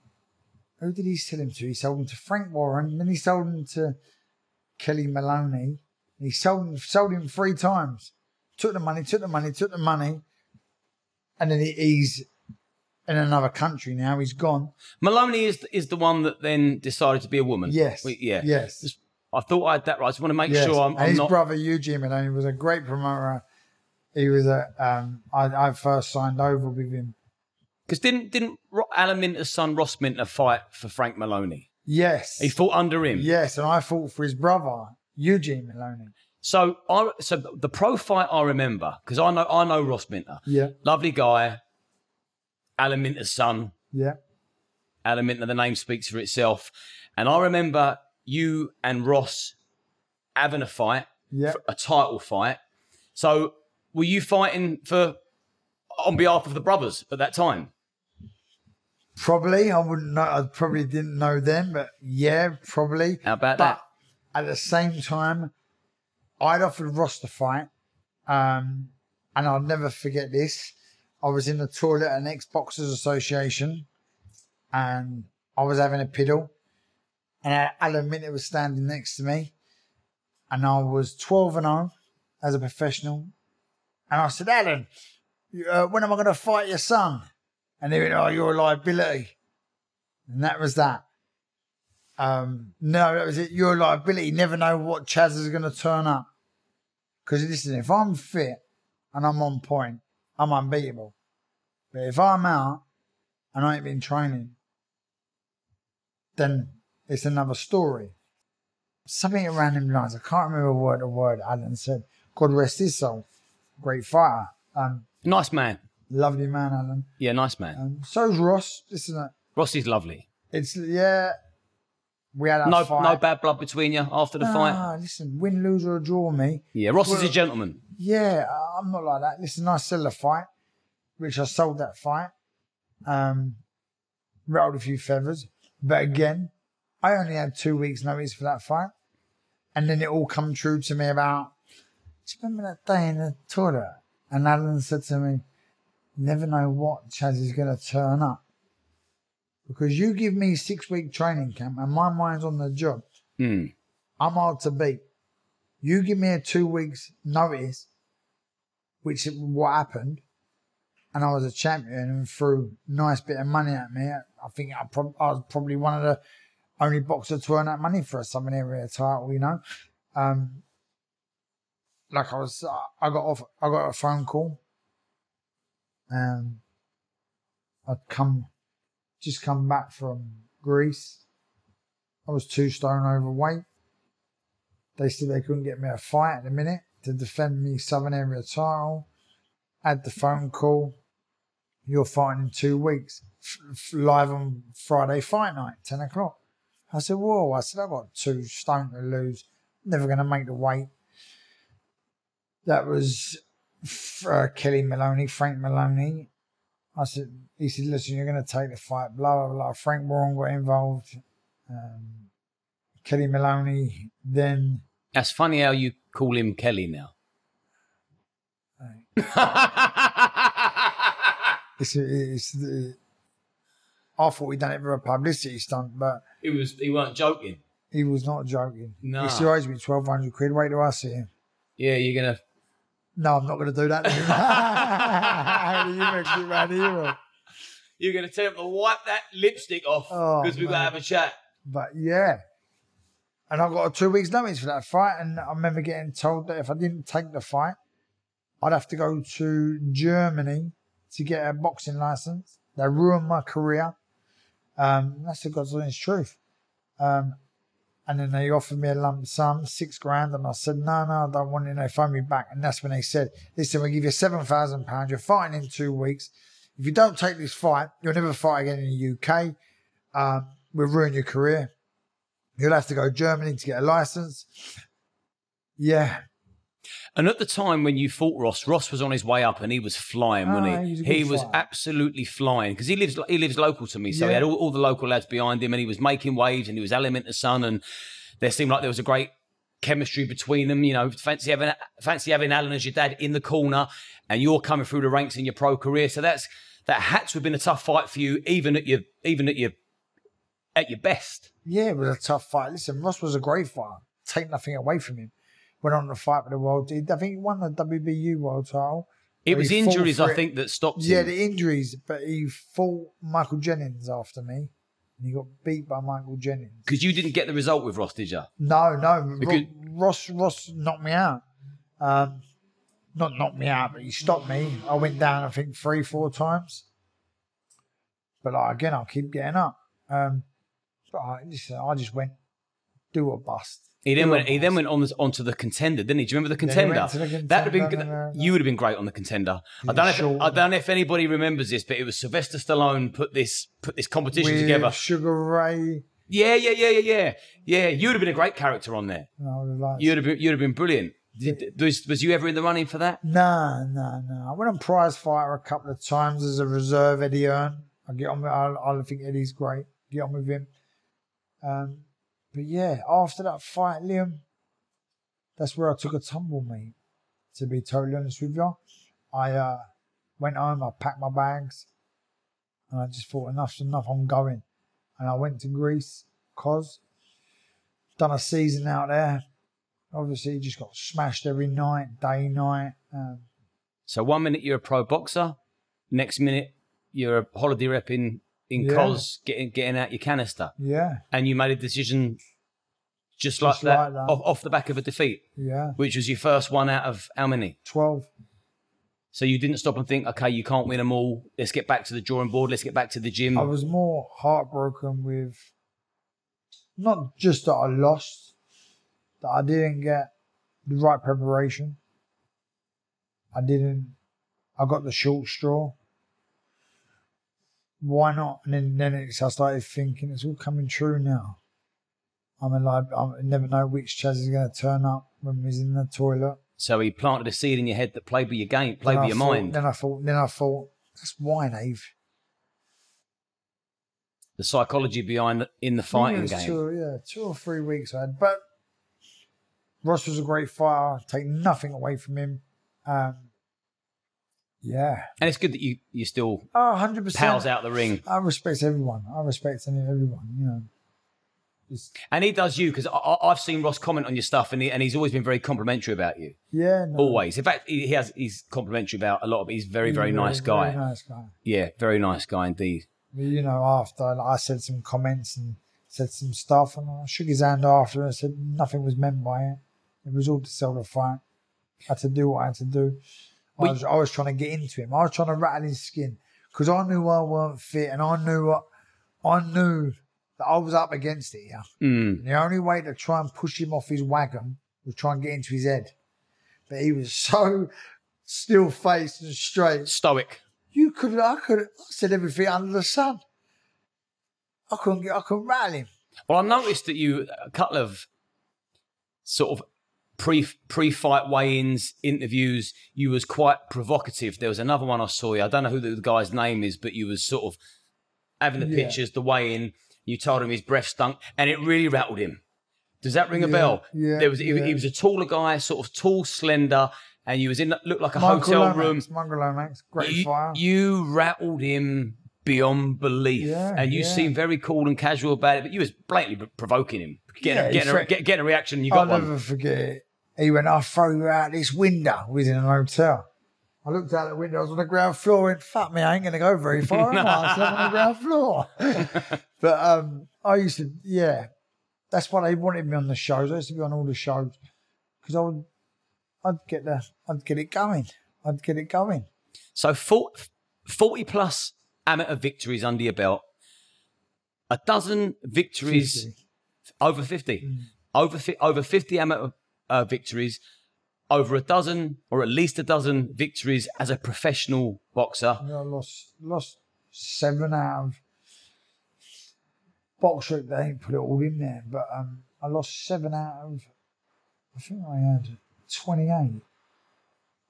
who did he sell him to? He sold him to Frank Warren, and then he sold him to Kellie Maloney. He sold him sold him three times. Took the money, took the money, took the money, and then he, he's in another country now. He's gone. Maloney is is the one that then decided to be a woman. Yes. We- yeah. Yes. Just- I thought I had that right. I just want to make Yes. sure I'm, and I'm his not. brother Eugene Maloney was a great promoter. He was a. Um, I, I first signed over with him. Because didn't didn't Alan Minter's son Ross Minter fight for Frank Maloney? Yes. He fought under him. Yes, and I fought for his brother Eugene Maloney. So I so the pro fight I remember because I know I know Ross Minter, Yeah. lovely guy. Alan Minter's son, Yeah. Alan Minter. The name speaks for itself. And I remember you and Ross having a fight, Yeah. a title fight. So were you fighting for on behalf of the brothers at that time? Probably. I wouldn't know. I probably didn't know then, but yeah, probably. How about But that? At the same time, I'd offered Ross to fight. Um, and I'll never forget this. I was in the toilet at an ex Boxers Association and I was having a piddle. And Alan Minter was standing next to me. And I was 12 and 0 as a professional. And I said, Alan, uh, when am I going to fight your son? And he went, Oh, you're a liability. And that was that. Um, no, that was it. You're liability. Never know what Chas is going to turn up. Because listen, if I'm fit and I'm on point, I'm unbeatable. But if I'm out and I ain't been training, then it's another story. Something around them lines. I can't remember word to word. Alan said, "God rest his soul." Great fighter. Um, Nice man. lovely man, Alan. Yeah, nice man. Um, so's Ross. Listen, uh, Ross is lovely. it's yeah. We had No, fight. no bad blood between you after the fight. Ah, listen, win, lose or draw me. Yeah, Ross is a gentleman. Yeah, I'm not like that. Listen, I sell a fight, which I sold that fight. Um, rattled a few feathers, but again, I only had two weeks' notice for that fight, and then it all come true to me about. Do you remember that day in the toilet? And Alan said to me, "Never know what Chas is going to turn up." Because you give me six week training camp and my mind's on the job, Hmm. I'm hard to beat. You give me a two weeks notice, which is what happened, and I was a champion and threw a nice bit of money at me. I think I, prob- I was probably one of the only boxers to earn that money for a Southern Area title, you know. Um, like I was, I got off, I got a phone call. Um, I'd come, just come back from Greece. I was two stone overweight. They said they couldn't get me a fight at the minute to defend me Southern Area title. Had the phone call. You're fighting in two weeks, f- live on Friday fight night, 10 o'clock. I said, Whoa, I said, I've got two stone to lose. Never going to make the weight. That was uh, Kellie Maloney, Frank Maloney. I said, he said, listen, you're going to take the fight, blah, blah, blah. Frank Warren got involved. Um, Kellie Maloney, then That's funny how you call him Kellie now. *laughs* it's, it's the, I thought he'd done it for a publicity stunt, but he was he weren't joking. he was not joking. No. He still owes me 1200 quid. Wait till I see him. Yeah, you're gonna No, I'm not going to do that. *laughs* to him. you make me mad hero. you're gonna tell him to wipe that lipstick off Oh, because we've got to have a chat. But yeah. And I got a two weeks notice for that fight. And I remember getting told that if I didn't take the fight, I'd have to go to Germany to get a boxing license. They ruined my career. Um, that's the God's honest truth. Um, and then they offered me a lump sum, six grand, and I said, no, no, I don't want it. They phoned me back. And that's when they said, listen, we'll give you £7,000. You're fighting in two weeks. if you don't take this fight, you'll never fight again in the UK. Um, we'll ruin your career. You'll have to go to Germany to get a license. Yeah, And at the time when you fought Ross, Ross was on his way up and he was flying, wasn't Ah, he? he was a he was absolutely flying because he lives he lives local to me, so he had all, all the local lads behind him, and he was making waves, and he was element the sun, and there seemed like there was a great chemistry between them. You know, fancy having fancy having Alan as your dad in the corner, and you're coming through the ranks in your pro career. So that's that had to have been a tough fight for you, even at your even at your at your best. yeah, it was a tough fight. Listen, Ross was a great fighter. Take nothing away from him. Went on to fight for the world. I think he won the WBU world title. It was injuries, I it. think, that stopped him. Yeah, the injuries, but he fought Michael Jennings after me, and he got beat by Michael Jennings. Because you didn't get the result with Ross, did you? No, no, Because- Ross Ross knocked me out. Um, not knocked me out, but he stopped me. I went down, I think three, four times. But like, again, I'll keep getting up. Um, but I, listen, I just went do a bust. He then went. He then went on onto the contender, didn't he? Do you remember the contender? the That'd have been. Contender, good. You would have been great on the contender. I don't know. If. I don't know if anybody remembers this, but it was Sylvester Stallone put this put this competition With together. Sugar Ray. Yeah, yeah, yeah, yeah, yeah. Yeah, you'd have been a great character on there. And I was like, You'd have been. You'd have been brilliant. Did, was, was you ever in the running for that? No, no, no. I went on prize fighter a couple of times as a reserve, Eddie Hearn. I get on I, I think Eddie's great. Get on with him. Um, but yeah, after that fight, Liam, that's where I took a tumble, mate. To be totally honest with you, I uh, went home, I packed my bags, and I just thought enough's enough. I'm going, and I went to Greece, cause done a season out there. Obviously, just got smashed every night, day, night. Um, So one minute you're a pro boxer, next minute you're a holiday rep in in Yeah. Cos getting getting out your canister, yeah, and you made a decision just like that, like that. Off, off the back of a defeat, yeah. which was your first one out of how many? 12. So you didn't stop and think, okay, you can't win them all. Let's get back to the drawing board. Let's get back to the gym. I was more heartbroken with not just that I lost, that I didn't get the right preparation. I didn't, I got the short straw. Why not? And then, then it's, I started thinking it's all coming true now. I'm alive. I never know which Chas is going to turn up when he's in the toilet. so he planted a seed in your head that played with your game, played Then with I your thought- mind. Then I thought, then I thought, that's why, Ave. The psychology behind the, in the fighting game. Two, yeah, two or three weeks I had. But Ross was a great fighter. Take nothing away from him. Um, yeah. And it's good that you you still Oh, 100%. pals out the ring. I respect everyone. I respect everyone, you know. It's, And he does you because I've seen Ross comment on your stuff, and he, and he's always been very complimentary about you. yeah, no. Always. In fact, he he has he's complimentary about a lot of. He's a very very a nice guy. Very nice guy. Yeah, very nice guy indeed. You know, after I said some comments and said some stuff, and I shook his hand after and said nothing was meant by it. It was all to sell the fight. I had to do what I had to do. I was, I was trying to get into him. I was trying to rattle his skin because I knew I weren't fit, and I knew what I knew that I was up against it. Yeah, Mm. the only way to try and push him off his wagon was try and get into his head. But he was *laughs* so still faced and straight. Stoic. You could, I could, I said everything under the sun. I couldn't get, I couldn't rattle him. Well, I noticed that you a couple of sort of pre pre fight weigh-ins interviews. You was quite provocative. There was another one I saw you. I don't know who the, guy's name is, but you was sort of having the Yeah. pictures, the weigh-in. You told him his breath stunk, and it really rattled him. Does that ring a Yeah, bell? yeah, There was he, yeah. he was a taller guy, sort of tall, slender, and you was in looked like a Michael hotel Lomax, room. Michael Lomax, great you, fire. you rattled him beyond belief, Yeah, and you seemed very cool and casual about it. But you was blatantly provoking him, getting, getting, he a, getting a reaction. and You I'll got one. never forget it. He went, I'll throw you out this window. We was in an hotel. I looked out the window, I was on the ground floor, went, fuck me, I ain't going to go very far, am I? I on the ground floor. *laughs* but um, I used to, yeah, that's why they wanted me on the shows. I used to be on all the shows because I would, I'd get the, I'd get it going. I'd get it going. So 40, 40 plus amateur victories under your belt, a dozen victories 50. over fifty, Mm. over over fifty amateur uh, victories, over a dozen or at least a dozen victories as a professional boxer. Know, I lost lost seven out of box week. They didn't put it all in there, but um, I lost seven out of. I think I had twenty eight.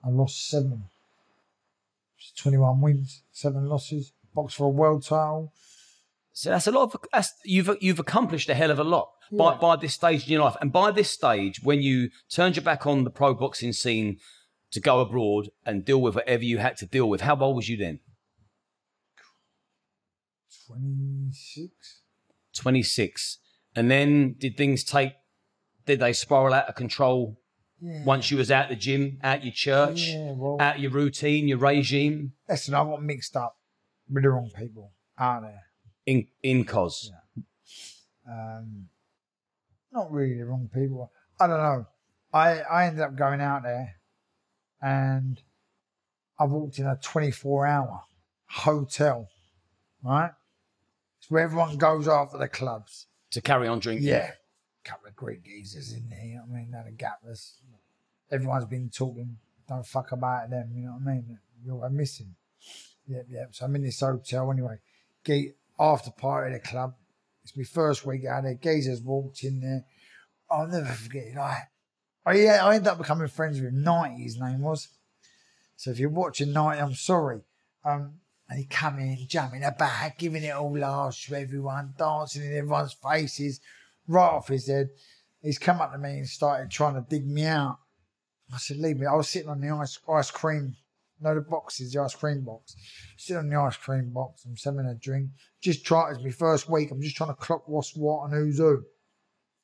I lost seven. Twenty one wins, seven losses. Box for a world title. So that's a lot of that's, you've you've accomplished a hell of a lot by, Yeah. by this stage in your life. And by this stage, when you turned your back on the pro boxing scene to go abroad and deal with whatever you had to deal with, how old was you then? Twenty six. 26. And then did things take, did they spiral out of control Yeah. once you was out the gym, out your church, Yeah. Well, out your routine, your regime listen, I got mixed up with the wrong people aren't there. In, in COS? um, not really the wrong people. I don't know. I, I ended up going out there and I walked in a 24 hour hotel, right? It's where everyone goes after the clubs. To carry on drinking? Yeah. a couple of great geezers in there, you know what I mean? None of gappers. Everyone's been talking, don't fuck about them, you know what I mean? You're missing. Yep, yep. So I'm in this hotel anyway. Gate after party at the club. It's my first week out there. Geezers walked in there. I'll never forget it. I, yeah, I ended up becoming friends with 90, his name was. So if you're watching 90, I'm sorry. Um, and he come in, jumping about, giving it all laughs to everyone, dancing in everyone's faces, right off his head. He's come up to me and started trying to dig me out. I said, leave me. I was sitting on the ice ice cream, no the boxes, the ice cream box. Sitting on the ice cream box, I'm having a drink. Just try it's my first week. I'm just trying to clock what's what and who's who.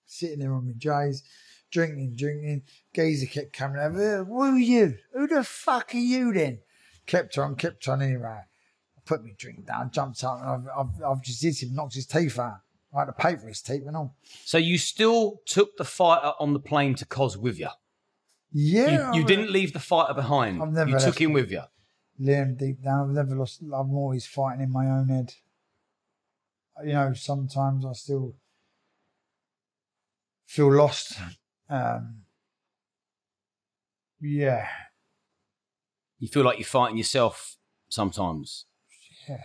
Sitting there on my J's, drinking, drinking. Geezer kept coming over. Who are you? Who the fuck are you then? Kept on, kept on anyway. I put my drink down, jumped up, and I've, I've, I've just hit him, knocked his teeth out. I had to pay for his teeth and all. So you still took the fighter on the plane to COS with you? Yeah. You, you didn't leave the fighter behind. I've never you took him with you. Liam deep down. I've never lost. I'm always fighting in my own head. You know, sometimes I still feel lost. Um, yeah, You feel like you're fighting yourself sometimes. yeah.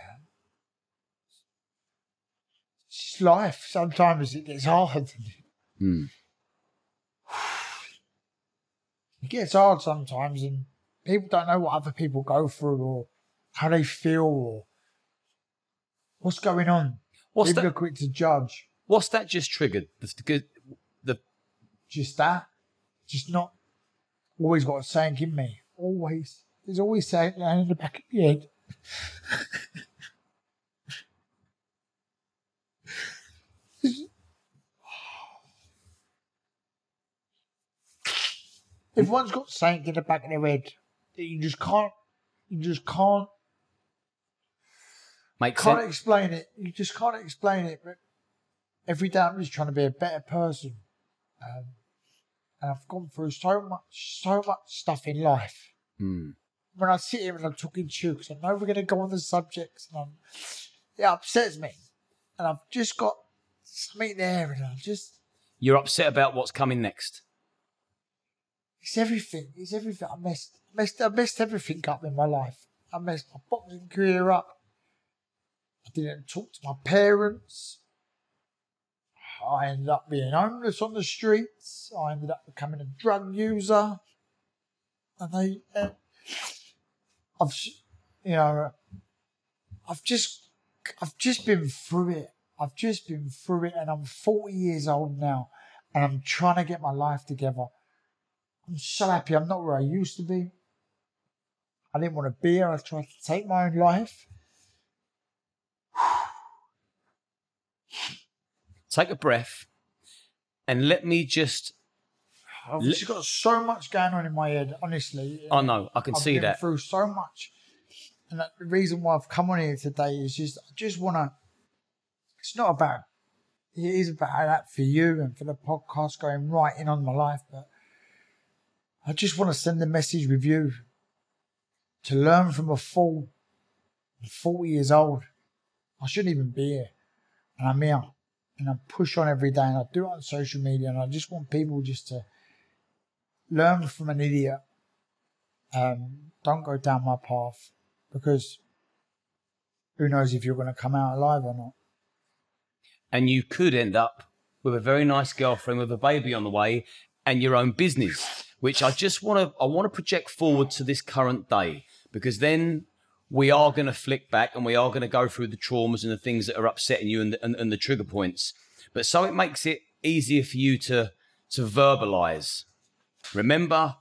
It's life. Sometimes it gets hard. Hmm. It gets hard sometimes, and people don't know what other people go through or how they feel or what's going on. What's people that? are quick to judge. What's that just triggered? The, the, the just that. Just not always got a saying in me. Always. There's always saying down in the back of your head. *laughs* Everyone's got something in the back of their head that you just can't, you just can't, make can't sense. explain it. You just can't explain it. But every day I'm just trying to be a better person. Um, and I've gone through so much, so much stuff in life. Hmm. When I sit here and I'm talking to you, because I know we're going to go on the subjects, and I'm, it upsets me. And I've just got something there, and I just, You're upset about what's coming next. It's everything. It's everything. I messed, messed, I messed everything up in my life. I messed my boxing career up. I didn't talk to my parents. I ended up being homeless on the streets. I ended up becoming a drug user. And they, uh, I've, you know, I've just, I've just been through it. I've just been through it, and I'm 40 years old now, and I'm trying to get my life together. I'm so happy I'm not where I used to be. I didn't want to be here. I tried to take my own life. *sighs* Take a breath and let me just. I've Li- just got so much going on in my head, honestly. I know, I can I've see been that. through so much, and that, the reason why I've come on here today is just I just want to. It's not about. It is about that for you and for the podcast going right in on my life, but I just want to send a message with you to learn from a fool. I'm 40 years old. I shouldn't even be here, and I'm here, and I push on every day, and I do it on social media, and I just want people just to learn from an idiot. Um, don't go down my path because who knows if you're going to come out alive or not. And you could end up with a very nice girlfriend with a baby on the way and your own business, which I just want to I want to project forward to this current day because then we are going to flick back and we are going to go through the traumas and the things that are upsetting you and the, and, and the trigger points. But so it makes it easier for you to to verbalize. Remember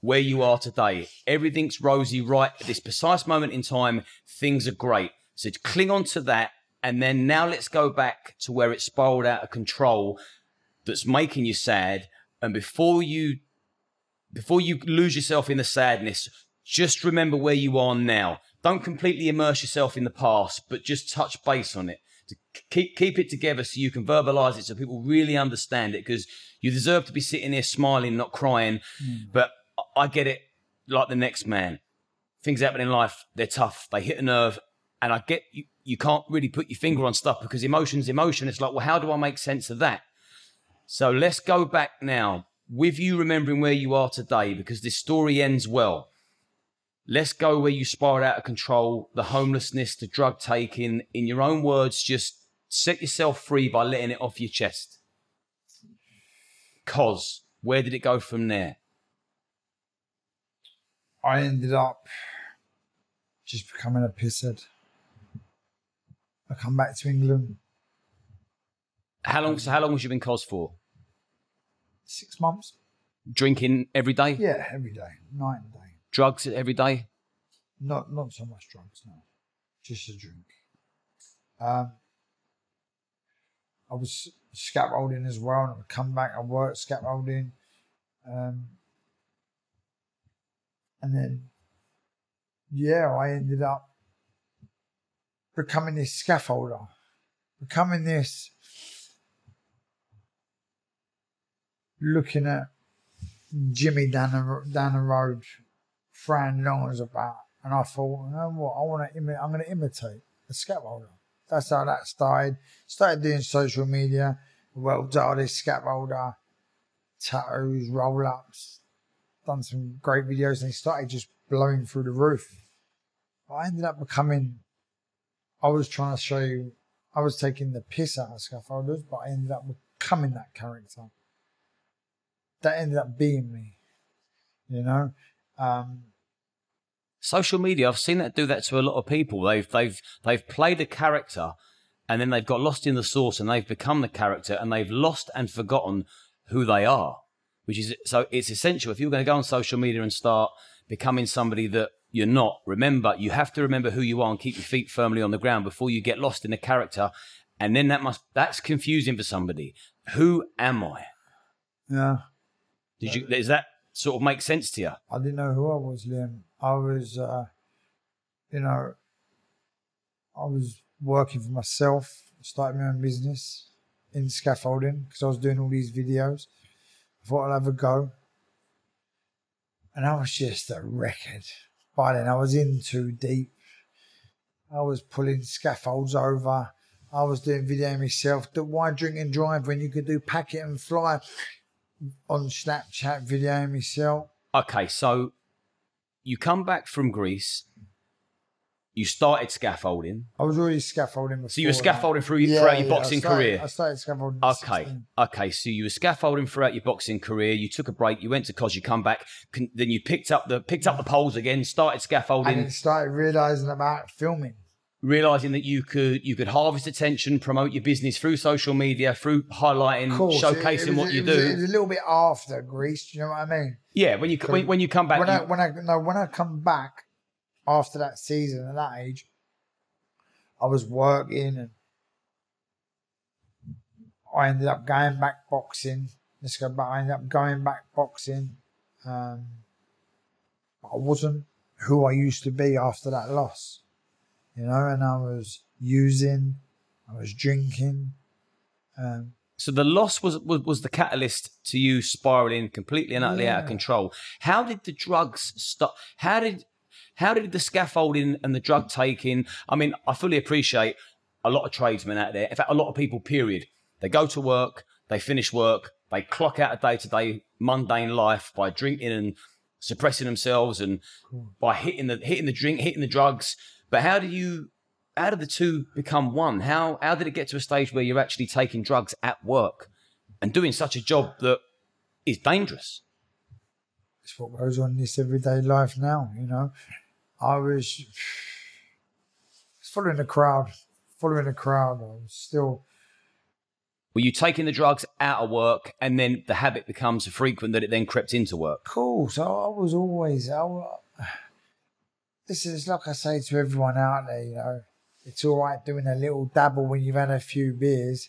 where you are today. Everything's rosy right at this precise moment in time. Things are great. So cling on to that. And then now let's go back to where it spiraled out of control that's making you sad. And before you before you lose yourself in the sadness, just remember where you are now. Don't completely immerse yourself in the past, but just touch base on it. To keep keep it together so you can verbalize it so people really understand it because you deserve to be sitting here smiling, not crying. Mm. But I get it like the next man. Things happen in life, they're tough, they hit a nerve. And I get you, you can't really put your finger on stuff because emotion's emotion. It's like, well, how do I make sense of that? So let's go back now with you remembering where you are today because this story ends well. Let's go where you spiraled out of control, the homelessness, the drug taking. In your own words, just set yourself free by letting it off your chest. Cause, where did it go from there? I ended up just becoming a pisshead. I come back to England. How long? So how long was you in Cos for? Six months. Drinking every day. Yeah, every day, night and day. Drugs every day. Not not so much drugs, no. Just a drink. Um, I was scaffolding as well, and I would come back and work scaffolding. Um, and then, yeah, I ended up becoming this scaffolder, becoming this, looking at Jimmy down the, down the road, Fran Longers about. And I thought, you know what, I want to, imi- I'm going to imitate a scaffolder. That's how that started. Started doing social media, well dotted scaffolder, tattoos, roll ups, done some great videos and he started just blowing through the roof. I ended up becoming, I was trying to show you, I was taking the piss out of scaffolders, but I ended up becoming that character. That ended up being me, you know? Um, Social media, I've seen that do that to a lot of people. They've, they've, they've played a character and then they've got lost in the source and they've become the character and they've lost and forgotten who they are which is so it's essential if you're going to go on social media and start becoming somebody that you're not. Remember, you have to remember who you are and keep your feet firmly on the ground before you get lost in the character. And then that must that's confusing for somebody. Who am I? Yeah. Did you? Does that sort of make sense to you? I didn't know who I was, Liam. I was, uh, you know, I was working for myself, starting my own business in scaffolding because I was doing all these videos I thought I'd have a go. And I was just a record. By then, I was in too deep. I was pulling scaffolds over. I was doing video myself. Why drink and drive when you could do packet and fly on Snapchat video myself? Okay, so you come back from Greece you started scaffolding. I was already scaffolding before. So you were scaffolding through, yeah, throughout your yeah, boxing I started, career. I started scaffolding. Okay, okay. So you were scaffolding throughout your boxing career. You took a break. You went to Cos. You come back. Then you picked up the picked up the poles again. Started scaffolding. And started realizing about filming. Realizing that you could you could harvest attention, promote your business through social media, through highlighting, course, showcasing it, it was, what you it do. Was, it was a little bit after Greece. Do you know what I mean? Yeah, when you when, when you come back, when you, I when I no when I come back after that season at that age, I was working and I ended up going back boxing. Let's go back. I ended up going back boxing. Um, I wasn't who I used to be after that loss, you know, and I was using, I was drinking. Um, so the loss was, was, was the catalyst to you spiraling completely and utterly yeah. out of control. How did the drugs stop? How did how did the scaffolding and the drug taking? I mean, I fully appreciate a lot of tradesmen out there. In fact, a lot of people. Period. They go to work, they finish work, they clock out a day to day mundane life by drinking and suppressing themselves and by hitting the hitting the drink, hitting the drugs. But how do you how did the two become one? How how did it get to a stage where you're actually taking drugs at work and doing such a job that is dangerous? It's what goes on in this everyday life now, you know. I was following the crowd, following the crowd. I was still Were you taking the drugs out of work and then the habit becomes so frequent that it then crept into work? cool. So I was always. I, this is like I say to everyone out there, you know, it's all right doing a little dabble when you've had a few beers.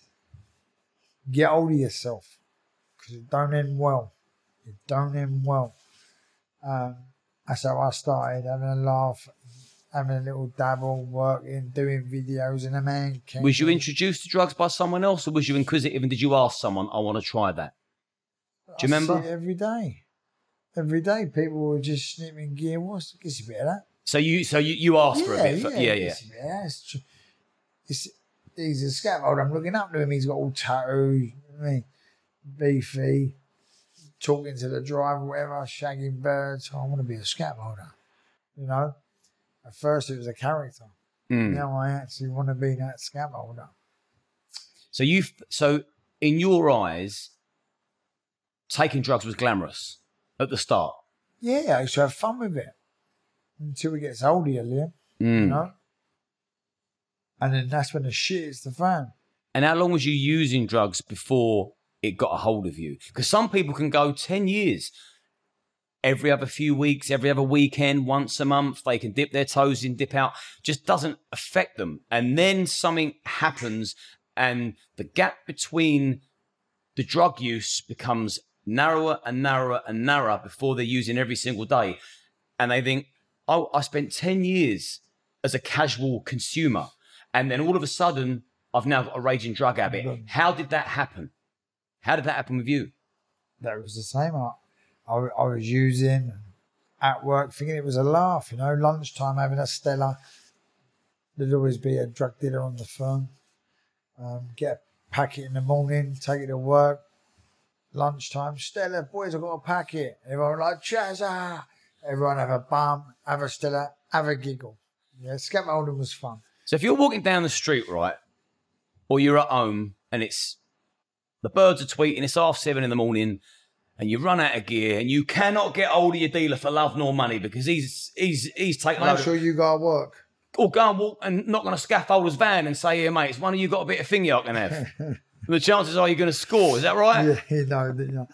Get hold of yourself because it don't end well. It don't end well. Um, that's how I started having a laugh, having a little dabble, working, doing videos, and a man came. Was you introduced to drugs by someone else or was you inquisitive and did you ask someone, I want to try that? Do you I remember? every day? Every day, people were just snipping gear. What's gives a bit of that? So you so you, you asked for a bit. for- yeah, yeah. gives you a bit of that. It's, tr- it's, he's a scaffold. I'm looking up to him. He's got all tattoos. you know I mean, beefy, talking to the driver, whatever, shagging birds. I want to be a scaffolder. You know, at first it was a character. Mm. Now I actually want to be that scaffolder. So you so in your eyes, taking drugs was glamorous at the start. Yeah, I used to have fun with it until it gets older, Liam. You Mm. know, and then that's when the shit is the fan. And how long was you using drugs before it got a hold of you? Because some people can go 10 years. Every other few weeks, every other weekend, once a month, they can dip their toes in, dip out. Just doesn't affect them. And then something happens, and the gap between the drug use becomes narrower and narrower and narrower before they're using every single day. And they think, oh, I spent 10 years as a casual consumer. And then all of a sudden, I've now got a raging drug habit. How did that happen? How did that happen with you? That was the same. I, I, I was using at work, thinking it was a laugh. You know, lunchtime having a Stella. There'd always be a drug dealer on the phone. Um, get a packet in the morning, take it to work. Lunchtime, Stella, boys, I've got a packet. Everyone like, Chasa. Everyone have a bum, have a Stella, have a giggle. Yeah, scaffolding was fun. So if you're walking down the street, right, or you're at home and it's the birds are tweeting, it's half seven in the morning, and you run out of gear and you cannot get hold of your dealer for love nor money because he's he's he's taking I'm sure of, you gotta work. or go and walk and knock on a scaffolder's van and say, Here, mate, it's one of you got a bit of finger I can have. *laughs* The chances are you're going to score. Is that right? Yeah, you know, you.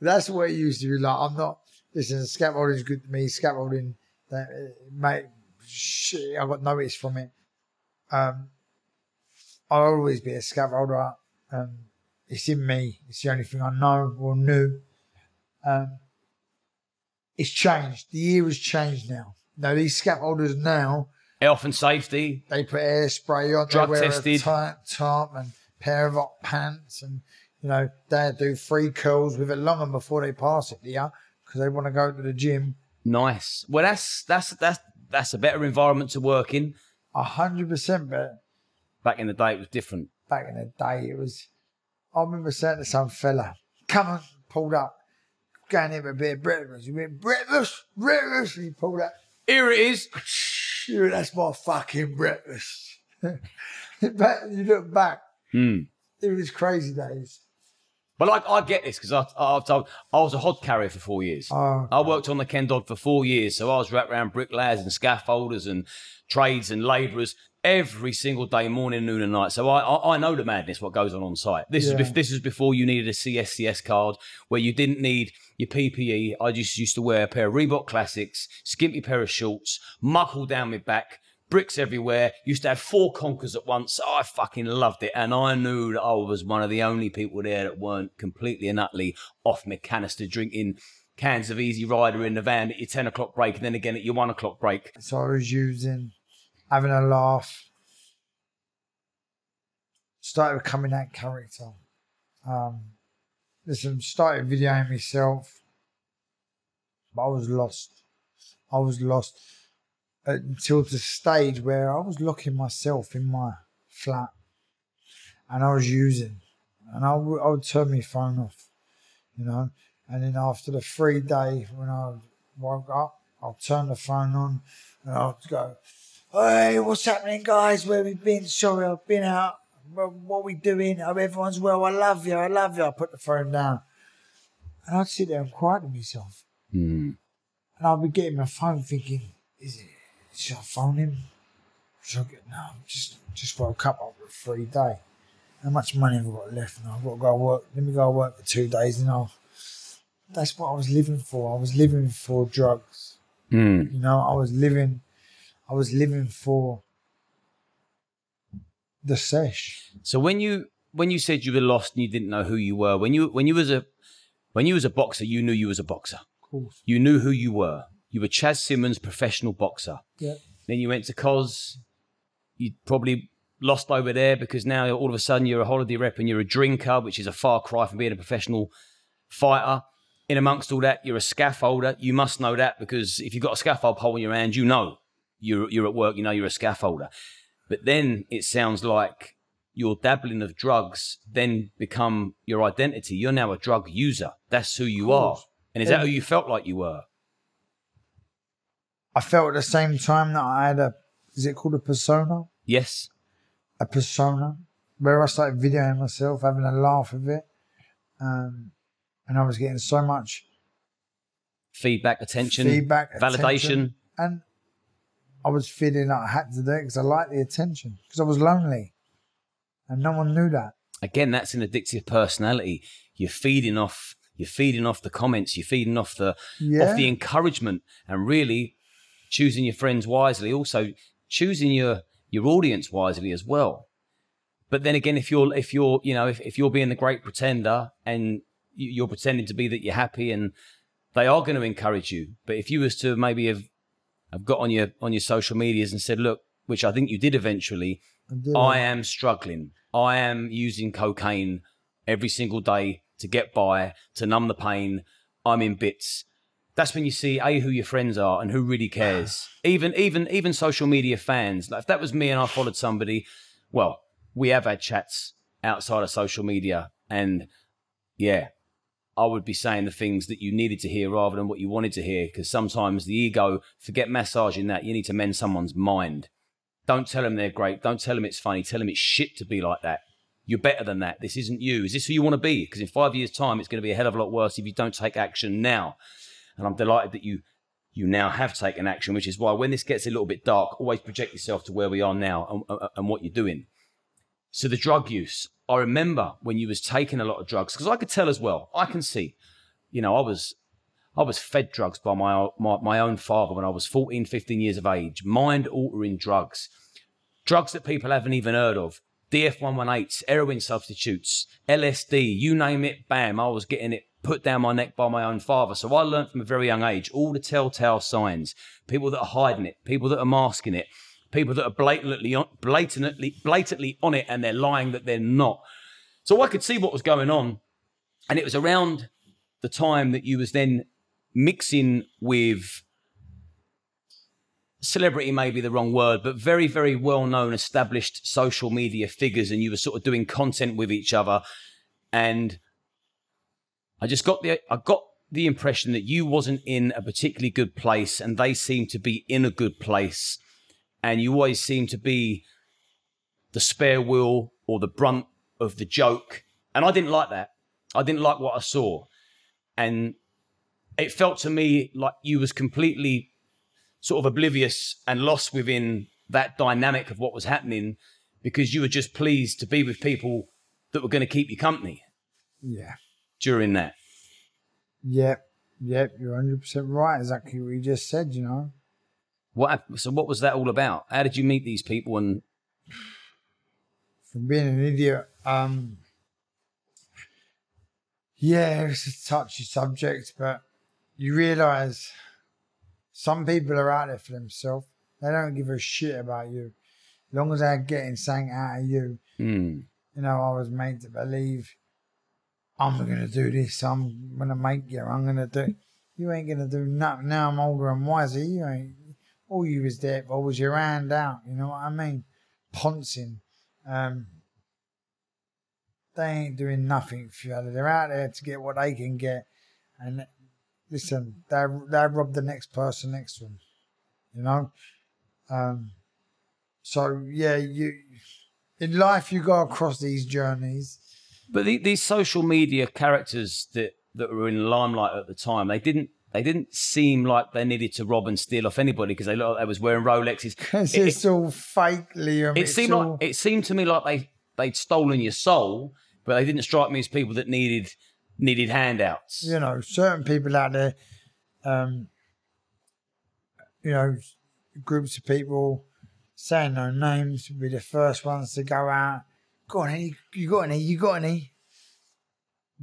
That's what it used to be like. I'm not. Listen, scaffolding is good to me. Scaffolding, that uh, mate, shit, I got notice from it. Um, I'll always be a scaffolder. Um, it's in me. It's the only thing I know or knew. Um, it's changed. The year has changed now. Now these scaffolders now Health and safety. they put air spray on, Drug they wear tested. a tight top and pair of hot pants, and you know they do free curls with it long and before they pass it, yeah, because they want to go to the gym. Nice. Well, that's that's that's that's a better environment to work in. A hundred percent, but Back in the day, it was different. back in the day it was. I remember saying to some fella, "Come on," pulled up, going in for a bit of breakfast. He went, "Breakfast, breakfast." He pulled up. Here it is. *laughs* "Yeah, That's my fucking breakfast. *laughs* but you look back, Hmm. it was crazy days. But like, I get this because I, I've told I was a hod carrier for four years. Oh, I worked on the Ken Dog for four years, so I was wrapped around bricklayers and scaffolders and trades and labourers every single day, morning, noon, and night. So I, I, I know the madness, what goes on on site. This is Yeah. bef- this is before you needed a CSCS card, where you didn't need your PPE. I just used to wear a pair of Reebok Classics, skimpy pair of shorts, muckle down my back. Bricks everywhere. Used to have four conkers at once. I fucking loved it, and I knew that I was one of the only people there that weren't completely and utterly off my canister drinking cans of Easy Rider in the van at your 10 o'clock break and then again at your 1 o'clock break. So I was using, having a laugh. Started becoming that character. Um, listen, started videoing myself, but I was lost. I was lost until the stage where I was locking myself in my flat, and I was using, and I would I would turn my phone off. you know. And then after the three day, when I woke up, I'll turn the phone on and I'll go, Hey, what's happening, guys? Where we been? Sorry, I've been out. Well, What we doing? Hope everyone's well. I love you. I love you. I put the phone down. And I'd sit there and to myself. Mm. And I'll be getting my phone thinking, is it, should I phone him? Should I get, no, just, just woke up after a free day. How much money have I got left? And I've got to go work. Let me go work for two days and I'll. That's what I was living for. I was living for drugs. Mm. You know, I was living, I was living for the sesh. So when you when you said you were lost and you didn't know who you were, when you when you was a when you was a boxer, you knew you was a boxer. Of course. You knew who you were. You were Chas Symonds, professional boxer. Yeah. Then you went to Kos. You probably lost over there because now all of a sudden you're a holiday rep and you're a drinker, which is a far cry from being a professional fighter. In amongst all that, you're a scaffolder. You must know that because if you've got a scaffold pole in your hand, you know you're you're at work. You know you're a scaffolder. But then it sounds like your dabbling of drugs then become your identity. You're now a drug user. That's who you are. And is that who you felt like you were? I felt at the same time that I had a, is it called a persona? Yes. a persona where I started videoing myself, having a laugh with it. Um, and I was getting so much Feedback, attention, feedback, validation. attention, and I was feeling like I had to do it because I liked the attention because I was lonely, and no one knew that. again that's an addictive personality you're feeding off you're feeding off the comments you're feeding off the Yeah, off the encouragement and really choosing your friends wisely also choosing your your audience wisely as well but then again if you're if you're you know if, if you're being the great pretender and you- you're pretending to be that you're happy and they are going to encourage you but if you was to maybe have have got on your on your social medias and said look which i think you did eventually I I am struggling. I am using cocaine every single day to get by, to numb the pain. I'm in bits. That's when you see a who your friends are and who really cares. *sighs* even even even social media fans. Like if that was me and I followed somebody, well, we have had chats outside of social media, and yeah, I would be saying the things that you needed to hear rather than what you wanted to hear. Because sometimes the ego, forget massaging that, you need to mend someone's mind. Don't tell them they're great. Don't tell them it's funny. Tell them it's shit to be like that. You're better than that. This isn't you. Is this who you want to be? Because in five years' time, it's going to be a hell of a lot worse if you don't take action now. And I'm delighted that you you now have taken action, which is why when this gets a little bit dark, always project yourself to where we are now and, and- and what you're doing. So the drug use. I remember when you was taking a lot of drugs because I could tell as well. I can see. You know, I was I was fed drugs by my, my my own father when I was 14, 15 years of age. Mind altering drugs. Drugs that people haven't even heard of. DF118s, heroin substitutes, LSD, you name it, bam, I was getting it put down my neck by my own father. So I learned from a very young age all the telltale signs. People that are hiding it, people that are masking it, people that are blatantly on, blatantly blatantly on it and they're lying that they're not. So I could see what was going on. And it was around the time that you was then mixing with celebrity may be the wrong word, but very, very well known established social media figures, and you were sort of doing content with each other. And I just got the I got the impression that you wasn't in a particularly good place, and they seemed to be in a good place, and you always seemed to be the spare wheel or the brunt of the joke, and I didn't like that. I didn't like what I saw, and it felt to me like you was completely sort of oblivious and lost within that dynamic of what was happening because you were just pleased to be with people that were going to keep you company Yeah. During that. Yep. Yep. You're 100% right. Exactly what you just said, you know. What so what was that all about? How did you meet these people and From being an idiot. Um, yeah, it's a touchy subject, but you realize some people are out there for themselves. They don't give a shit about you. As long as they're getting something out of you, Hmm. you know, I was made to believe I'm going to do this. I'm going to make you. I'm going to do. You ain't going to do nothing. Now I'm older and wiser. You ain't. All you was there for was your hand out. You know what I mean? Poncing. Um, they ain't doing nothing for you. They're out there to get what they can get. And listen, they they rob the next person next to them. You know? Um, so yeah, you in life you go across these journeys. But the, these social media characters that that were in limelight at the time, they didn't they didn't seem like they needed to rob and steal off anybody because they looked like they was wearing Rolexes. Because It- it's all fake, Liam. It It's seemed all- like it seemed to me like they they'd stolen your soul, but they didn't strike me as people that needed needed handouts. you know, certain people out there, um, you know, groups of people saying no names would be the first ones to go out. Go on, you, you got any? You got any?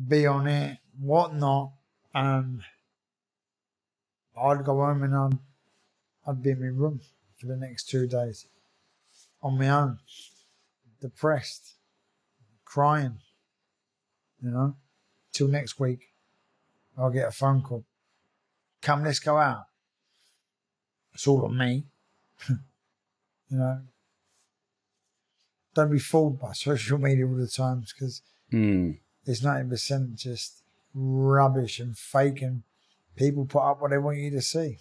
Be on it, whatnot. Um, I'd go home and I'd, I'd be in my room for the next two days on my own, depressed, crying, you know till next week. I'll get a phone call. Come, let's go out. It's all on me. *laughs* you know. Don't be fooled by social media all the times because Hmm. it's ninety percent just rubbish and fake and people put up what they want you to see.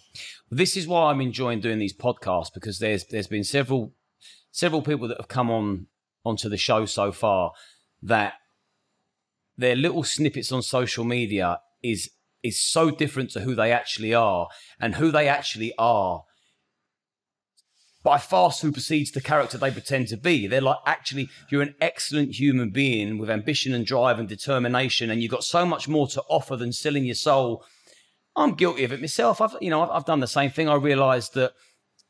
This is why I'm enjoying doing these podcasts because there's there's been several several people that have come on onto the show so far that their little snippets on social media is is so different to who they actually are and who they actually are by far supersedes the character they pretend to be. They're like, actually, you're an excellent human being with ambition and drive and determination, and you've got so much more to offer than selling your soul. I'm guilty of it myself. I've, you know, I've, I've done the same thing. I realised that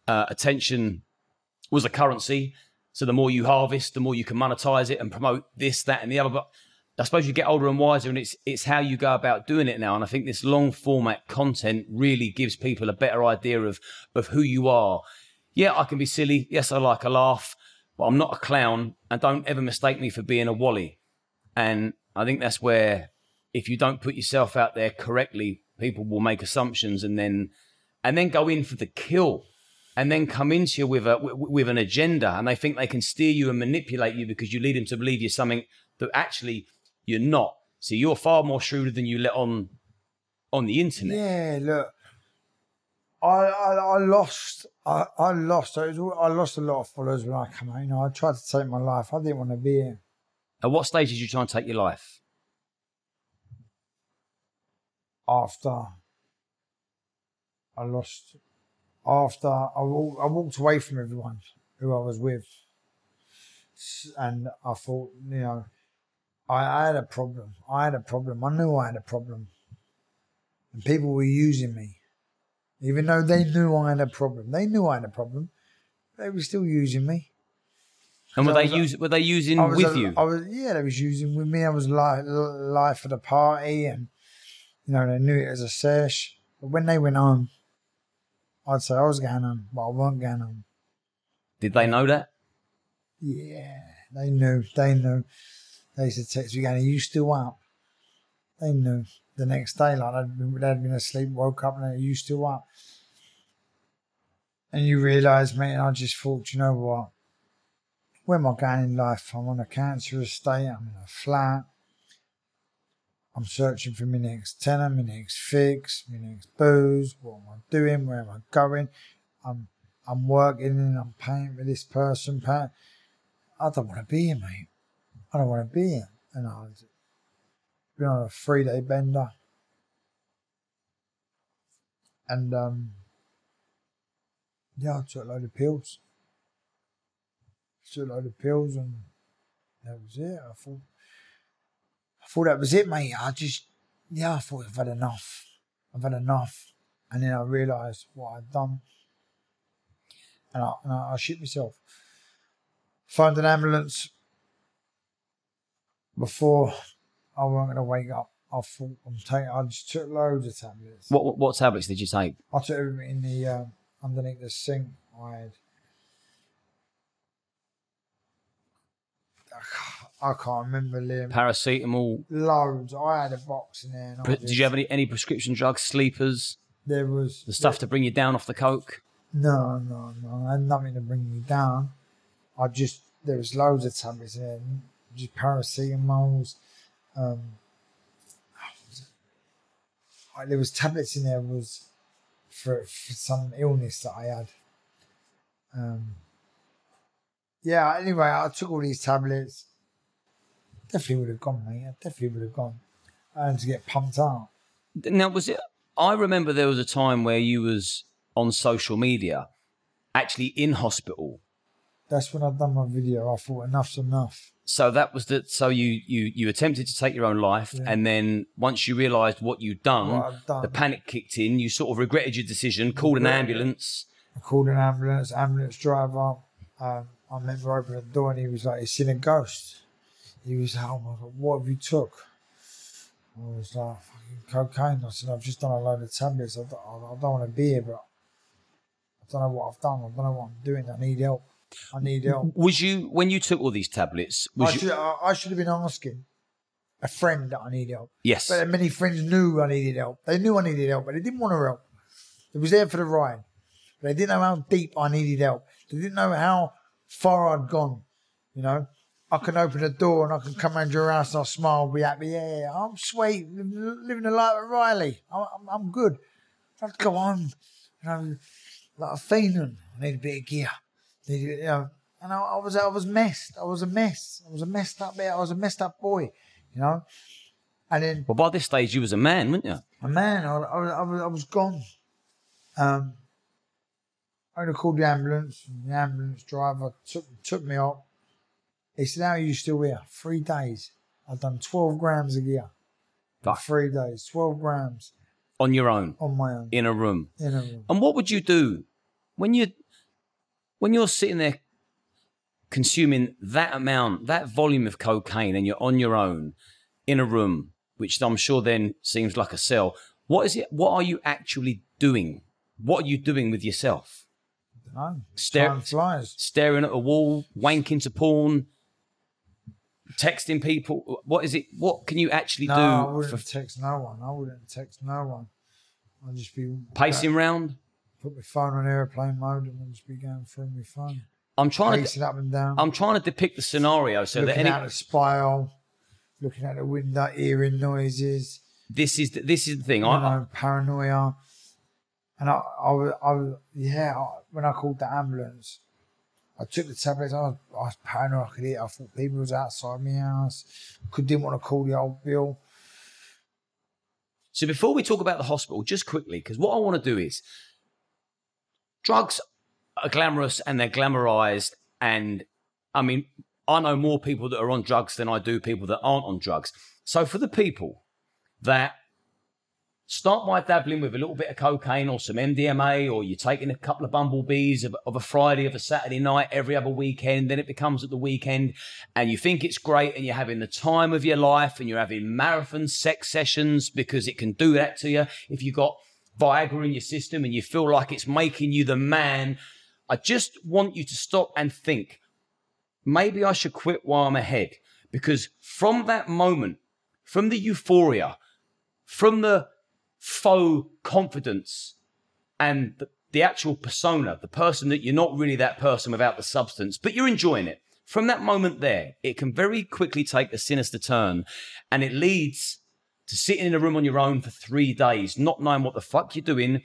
uh, attention was a currency. So the more you harvest, the more you can monetize it and promote this, that, and the other. But I suppose you get older and wiser, and it's it's how you go about doing it now. And I think this long format content really gives people a better idea of of who you are. Yeah, I can be silly. Yes, I like a laugh, but I'm not a clown. And don't ever mistake me for being a wally. And I think that's where, if you don't put yourself out there correctly, people will make assumptions and then and then go in for the kill and then come into you with a with, an agenda and they think they can steer you and manipulate you because you lead them to believe you're something that actually you're not. So you're far more shrewder than you let on on the internet. Yeah, look, I I, I lost I, I lost it was, I lost a lot of followers when I came out. You know, I tried to take my life. I didn't want to be here. At what stage did you try and take your life? after I lost, after I, walk, I walked away from everyone who I was with, and I thought, you know, I, I had a problem. I had a problem. I knew I had a problem, and people were using me, even though they knew I had a problem. They knew I had a problem. They were still using me. And were they use, were they using I was with a- you? I was yeah, they was using with me. I was li- life of the party, and you know they knew it as a sesh. But when they went home, I'd say I was going home, but I wasn't going home. Did they know that? Yeah, they knew. They knew. They used to text me going, "Are you still up?" They knew. The next day, like they'd been, they'd been asleep, woke up, and they, "Are you still up?" And you realise, mate, and I just thought, you know what? Where am I going in life? I'm on a cancer estate. I'm in a flat. I'm searching for my next tenner, my next fix, my next booze. What am I doing? Where am I going? I'm I'm working and I'm paying for this person. Pay. I don't want to be here, mate. I don't want to be here. And I was been on a three day bender. And um yeah, I took a load of pills. Took a load of pills and that was it. I thought I thought that was it, mate. I just yeah, I thought I've had enough. I've had enough. And then I realised what I'd done. And I, and I, I shit myself. Phoned an ambulance before I wasn't going to wake up. I thought I'm taking. I just took loads of tablets. What, what what tablets did you take? I took everything in the uh, underneath the sink. I had. I can't remember, Liam. Paracetamol. Loads. I had a box in there. And Pre- Did you have any, any prescription drugs, sleepers, There was the stuff to bring you down off the coke? No, no, no. I had nothing to bring me down. I just there was loads of tablets there. just paracetamols. Um, I- *sighs* there was tablets in there was for, for some illness that I had. Um, yeah. Anyway, I took all these tablets. Definitely would have gone, mate. I definitely would have gone. I had to get pumped out. Now, was it? I remember there was a time where you was on social media, actually in hospital. That's when I'd done my video. I thought enough's enough. So that was the. So you you you attempted to take your own life, Yeah. and then once you realised what you'd done, What done. the panic kicked in. You sort of regretted your decision, called an ambulance. I called an ambulance, ambulance driver. Um, I remember opening the door and he was like, he's seen a ghost. He was like, oh my God, what have you took? I was like, fucking cocaine. I said, I've just done a load of tablets. I don't, I don't want to be here, but I don't know what I've done. I don't know what I'm doing. I need help. I need help. Was you when you took all these tablets? Was I you? should, I, I should have been asking a friend that I need help. Yes. But many friends knew I needed help. They knew I needed help, but they didn't want to help. It was there for the ride. They didn't know how deep I needed help. They didn't know how far I'd gone. You know, I can open a door and I can come around your house and I'll smile, be happy. Yeah, yeah, I'm sweet, living the life of Riley. I'm, I'm, I'm good. I'd go on, you know, like a fiend. I need a bit of gear. Need, you know, and I, I was, I was messed. I was a mess. I was a messed up bit. I was a messed up boy. You know, and then well, by this stage, you was a man, weren't you? a man, I, I, was- I, was, I was gone. Um, I only called the ambulance. And the ambulance driver took took me up. He said, "How are you still here? Three days. I've done twelve grams a year. Fuck. three days, twelve grams On your own, on my own in a room. in a room. And what would you do when you when you're sitting there consuming that amount, that volume of cocaine, and you're on your own in a room, which I'm sure then seems like a cell? What is it? What are you actually doing? What are you doing with yourself? No, Stare- time flies. Staring at a wall, wanking to porn, texting people. What is it? What can you actually No, I do wouldn't for text no one. I wouldn't text no one. I'd just be pacing round? Put my phone on airplane mode and just be going through my phone, I'm trying to. pacing up and down. I'm trying to depict the scenario so that looking any. out the spiral, looking out the window, hearing noises, This is the, this is the thing. you I, know, paranoia. And I, I, was, I was, yeah, I, when I called the ambulance, I took the tablets. I was, I was paranoid. I could hear. I thought people was outside my house. Could didn't want to call the old bill. So before we talk about the hospital, just quickly, because what I want to do is drugs are glamorous and they're glamorized. And I mean, I know more people that are on drugs than I do people that aren't on drugs. So for the people that start by dabbling with a little bit of cocaine or some MDMA, or you're taking a couple of bumblebees of, of a Friday, of a Saturday night, every other weekend, then it becomes at the weekend, and you think it's great, and you're having the time of your life, and you're having marathon sex sessions because it can do that to you. If you've got Viagra in your system and you feel like it's making you the man, I just want you to stop and think maybe I should quit while I'm ahead. Because from that moment, from the euphoria, from the faux confidence and the, the actual persona, the person that you're not really that person without the substance, but you're enjoying it. From that moment there, it can very quickly take a sinister turn and it leads to sitting in a room on your own for three days, not knowing what the fuck you're doing,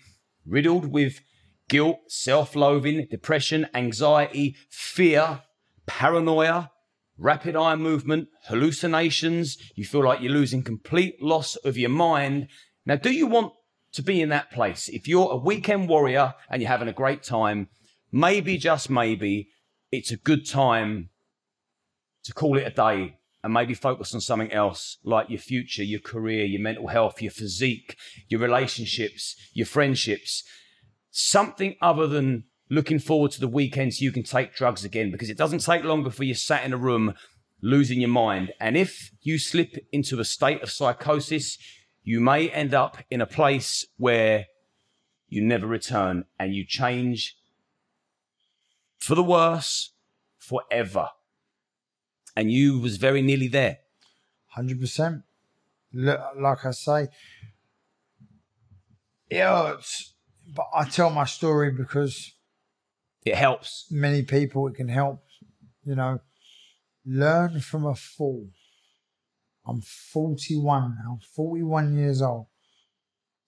riddled with guilt, self loathing, depression, anxiety, fear, paranoia, rapid eye movement, hallucinations. You feel like you're losing complete loss of your mind. Now, do you want to be in that place? If you're a weekend warrior and you're having a great time, maybe, just maybe, it's a good time to call it a day and maybe focus on something else like your future, your career, your mental health, your physique, your relationships, your friendships, something other than looking forward to the weekend so you can take drugs again because it doesn't take long before you're sat in a room losing your mind. And if you slip into a state of psychosis, you may end up in a place where you never return and you change for the worse forever. And you was very nearly there. Hundred percent. Like I say, it hurts, but I tell my story because It helps. many people it can help. You know, learn from a fool. I'm 41 now, 41 years old.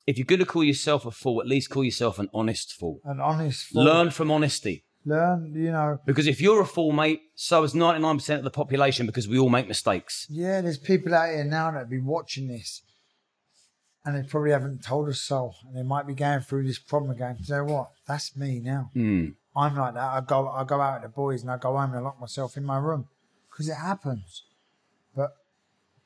If you're going to call yourself a fool, at least call yourself an honest fool. An honest fool. Learn from honesty. Learn, you know. Because if you're a fool, mate, so is 99% of the population because we all make mistakes. Yeah, there's people out here now that be watching this and they probably haven't told us so. And they might be going through this problem again. You know what? That's me now. Mm. I'm like that. I go, I go out with the boys and I go home and I lock myself in my room because it happens. But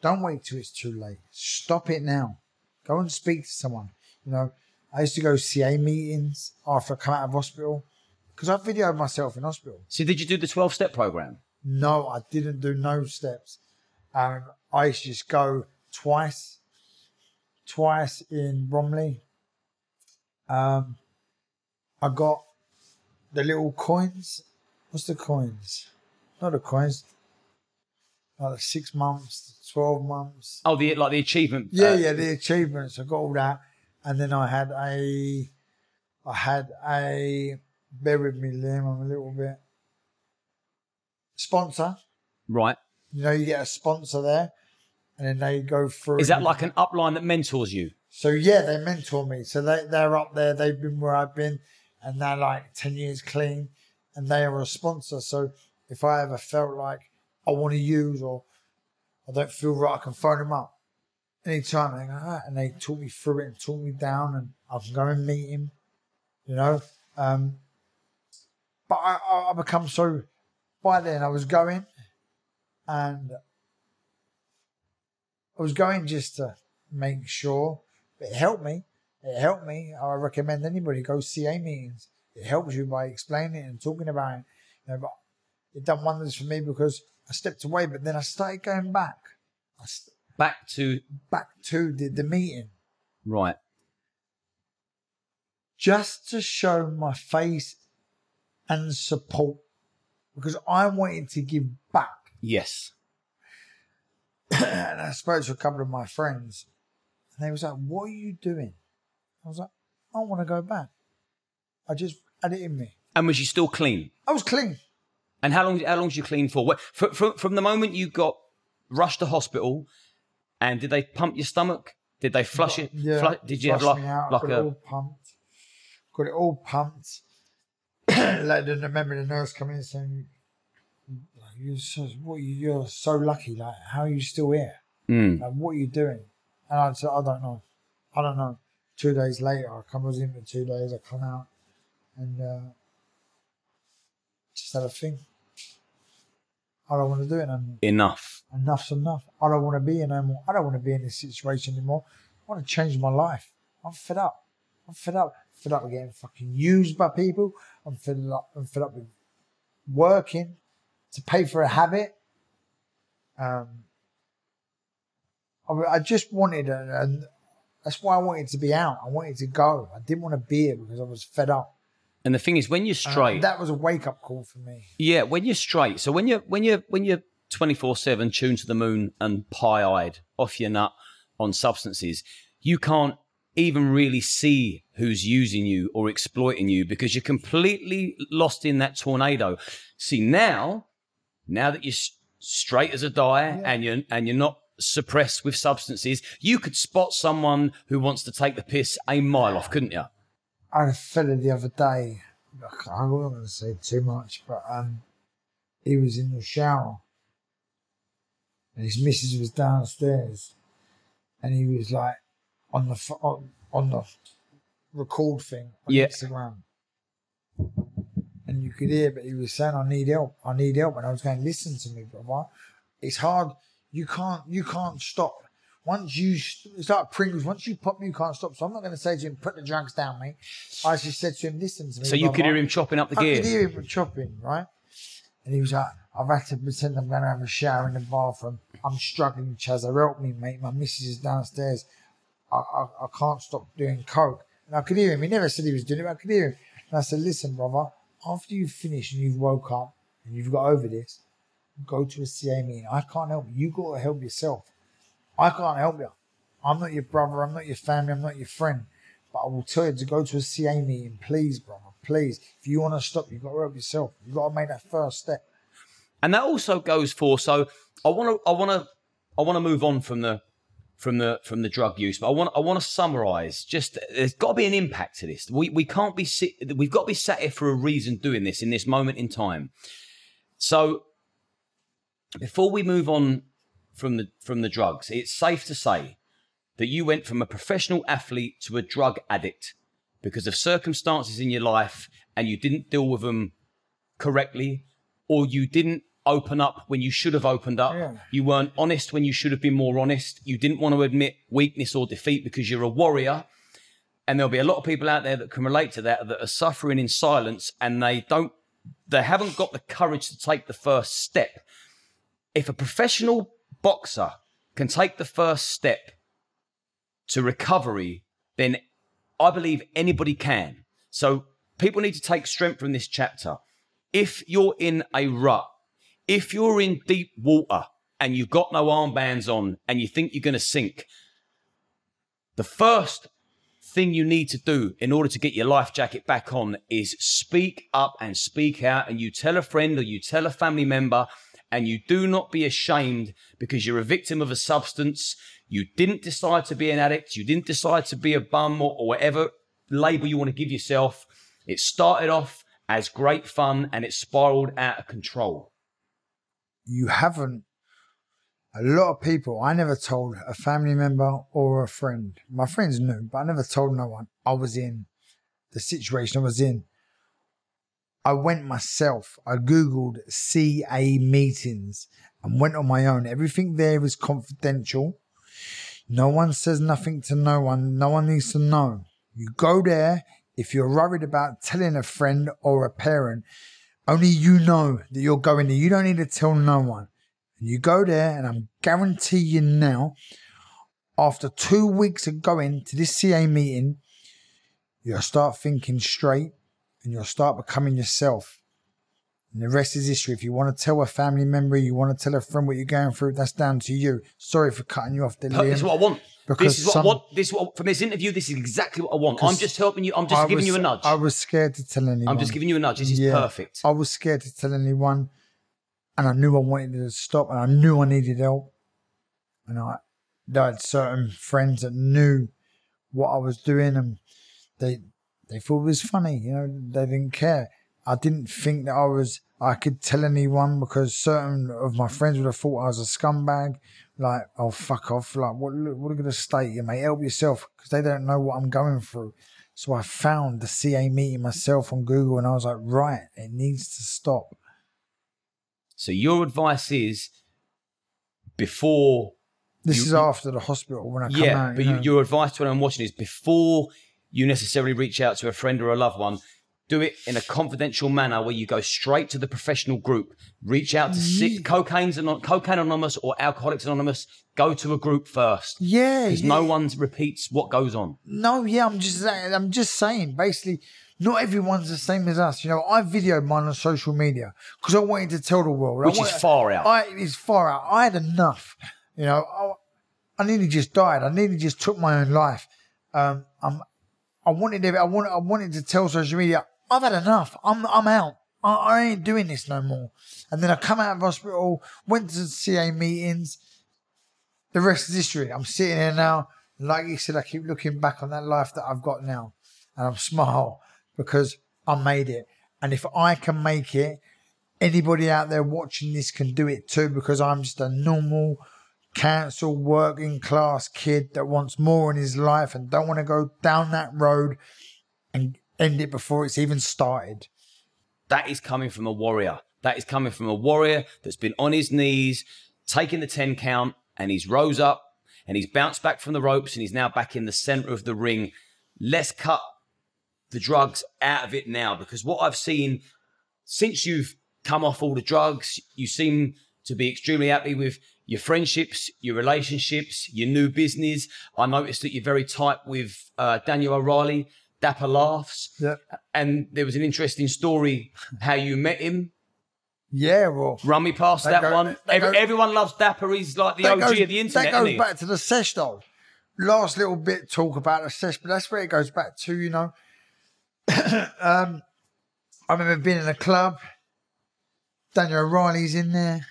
don't wait till it's too late. Stop it now. Go and speak to someone. You know, I used to go CA meetings after I come out of hospital because I videoed myself in hospital. So, did you do the 12 step program? No, I didn't do no steps. Um, I used to just go twice, twice in Bromley. Um, I got the little coins. What's the coins? Not the coins. Like the six months, twelve months. Oh, the like the achievement. Yeah, uh, yeah, the achievements. I got all that, and then I had a, I had a. Bear with me, Liam. I'm a little bit. Sponsor. Right. You know, you get a sponsor there, and then they go through. Is that like an upline that mentors you? So yeah, they mentor me. So they they're up there. They've been where I've been, and they're like ten years clean, and they are a sponsor. So if I ever felt like I want to use or I don't feel right, I can phone them up anytime. They go, ah, and they talk me through it and talk me down, and I can go and meet him. You know, um, but I, I, become so. By then, I was going, and I was going just to make sure. It helped me. It helped me. I recommend anybody go to CA meetings. It helps you by explaining it and talking about it. You know, but it done wonders for me because I stepped away, but then I started going back. I st- Back to back to the, the meeting right. just to show my face and support because I'm wanted to give back. Yes. *clears throat* and I spoke to a couple of my friends, and they was like, "What are you doing?" I was like, "I want to go back." I just had it in me. And was you still clean? I was clean. And how long? How long did you clean for? What, from, from, from the moment you got rushed to hospital, and did they pump your stomach? Did they flush it? Yeah. flush- did you have like like a? all pumped? Got it all pumped. *coughs* like I remember the nurse coming in saying, like, "You're so what? you- You're so lucky. Like, how are you still here? Mm. Like, what are you doing?" And I said, "I don't know. I don't know." Two days later, I come I was in for two days. I come out and uh, just had a thing. I don't want to do it anymore. Enough. Enough's enough. I don't want to be in anymore. I don't want to be in this situation anymore. I want to change my life. I'm fed up. I'm fed up. Fed up with getting fucking used by people. I'm fed up. I'm fed up with working to pay for a habit. Um, I, I just wanted, and that's why I wanted to be out. I wanted to go. I didn't want to be here because I was fed up. And the thing is, when you're Uh, straight, that was a wake up call for me. yeah, when you're straight. So when you're when you're when you're 24 seven, tuned to the moon and pie eyed, off your nut on substances, you can't even really see who's using you or exploiting you because you're completely lost in that tornado. See now, now that you're straight as a die and you're and you're not suppressed with substances, you could spot someone who wants to take the piss a mile off, couldn't you? I had a fella the other day. I'm not going to say too much, but um, he was in the shower, and his missus was downstairs, and he was like on the on, on the record thing on Yeah. Instagram, and you could hear, but he was saying, "I need help. I need help," and I was going, "Listen to me, brother. It's hard. You can't. You can't stop." Once you, it's like Pringles. Once you pop, you can't stop. So I'm not going to say to him, "Put the drugs down, mate." I just said to him, "Listen to me." So you could hear him chopping up the I gear. could hear him chopping, right? And he was like, I've had to pretend I'm going to have a shower in the bathroom. I'm struggling, Chasa. Help me, mate. My missus is downstairs. I, I, can't stop doing coke. And I could hear him. He never said he was doing it, I could hear him. And I said, listen, brother, after you've finished and you've woke up and you've got over this, go to a CA meeting. I can't help you. You got to help yourself. I can't help you. I'm not your brother. I'm not your family. I'm not your friend. But I will tell you to go to a CA meeting, please, brother. Please. If you want to stop, you've got to help yourself. You've got to make that first step. and that also goes for. So I want to, I want to, I want to move on from the from the from the drug use. But I want I want to summarize. Just there's got to be an impact to this. We we can't be sit, we've got to be sat here for a reason doing this in this moment in time. So before we move on from the from the drugs, it's safe to say that you went from a professional athlete to a drug addict because of circumstances in your life and you didn't deal with them correctly or you didn't open up when you should have opened up. Yeah. You weren't honest when you should have been more honest. You didn't want to admit weakness or defeat because you're a warrior. And there'll be a lot of people out there that can relate to that that are suffering in silence and they don't they haven't got the courage to take the first step. If a professional boxer can take the first step to recovery, then I believe anybody can. So people need to take strength from this chapter. If you're in a rut, if you're in deep water and you've got no armbands on and you think you're going to sink, the first thing you need to do in order to get your life jacket back on is speak up and speak out and you tell a friend or you tell a family member and you do not be ashamed because you're a victim of a substance. You didn't decide to be an addict. You didn't decide to be a bum or, or whatever label you want to give yourself. It started off as great fun and it spiraled out of control. You haven't. A lot of people, I never told a family member or a friend. My friends knew, but I never told no one I was in the situation I was in. I went myself. I Googled CA meetings and went on my own. Everything there is confidential. No one says nothing to no one. No one needs to know. You go there. If you're worried about telling a friend or a parent, only you know that you're going there. You don't need to tell no one. And you go there, and I'm guaranteeing you now, after two weeks of going to this CA meeting, you'll start thinking straight and you'll start becoming yourself. And the rest is history. If you want to tell a family member, you want to tell a friend what you're going through, that's down to you. Sorry for cutting you off there, This what I want. Because this is what some-. This is what, from this interview. This is exactly what I want. I'm just helping you. I'm just I giving was- you a nudge. I was scared to tell anyone. I'm just giving you a nudge. This is Yeah. perfect. I was scared to tell anyone, and I knew I wanted to stop, and I knew I needed help. And I, I had certain friends that knew what I was doing, and they they thought it was funny. You know, they didn't care. I didn't think that I was. I could tell anyone because certain of my friends would have thought I was a scumbag. Like, oh fuck off! Like, what? What are you gonna state you, mate? Help yourself, because they don't know what I'm going through. So I found the CA meeting myself on Google, and I was like, right, it needs to stop. So your advice is before. This You- is after the hospital when I come yeah, out. but you know. your advice to anyone watching is before you necessarily reach out to a friend or a loved one. Do it in a confidential manner where you go straight to the professional group. Reach out to Ye- si- cocaine's anon- cocaine anonymous or alcoholics anonymous. Go to a group first yeah, because yeah. no one repeats what goes on. No, yeah, I'm just saying, I'm just saying, basically, not everyone's the same as us. You know, I videoed mine on social media because I wanted to tell the world. Which is far out. I it's far out. I had enough. You know, I, I nearly just died. I nearly just took my own life. Um, I'm, I wanted, to- I wanted, I wanted to tell social media, I've had enough. I'm, I'm out. I, I ain't doing this no more. And then I come out of hospital, went to CA meetings. The rest is history. I'm sitting here now. Like you said, I keep looking back on that life that I've got now, and I'm smile because I made it. And if I can make it, anybody out there watching this can do it too because I'm just a normal council working class kid that wants more in his life and don't want to go down that road and end it before it's even started. that is coming from a warrior. That is coming from a warrior that's been on his knees, taking the 10 count, and he's rose up and he's bounced back from the ropes and he's now back in the center of the ring. Let's cut the drugs out of it now because what I've seen since you've come off all the drugs, you seem to be extremely happy with your friendships, your relationships, your new business. I noticed that you're very tight with uh, Daniel O'Reilly, Dapper Laughs Yeah. and there was an interesting story how you met him. Yeah, well, Run me past That go- one. Every, go- everyone loves Dapper. He's like the OG goes, of the internet. that goes back to the sesh though. Last little bit talk about the sesh, but that's where it goes back to, you know. *coughs* um, I remember being in a club. Daniel O'Reilly's in there.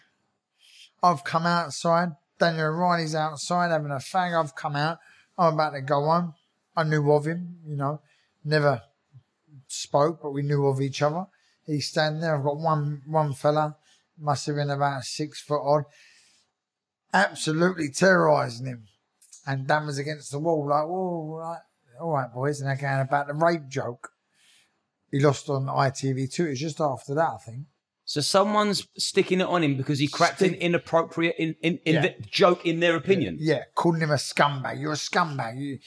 I've come outside. Daniel O'Reilly's outside having a fag. I've come out. I'm about to go home. I knew of him, you know, never spoke, but we knew of each other. He's standing there. I've got one one fella, must have been about six foot odd, absolutely terrorising him. And Dan was against the wall, like, whoa, right, all right, boys. And they're going about the rape joke. He lost on ITV2. It was just after that, I think. So someone's sticking it on him because he cracked an inappropriate in, in, in Yeah. the joke in their opinion. Yeah, calling him a scumbag. You're a scumbag. You,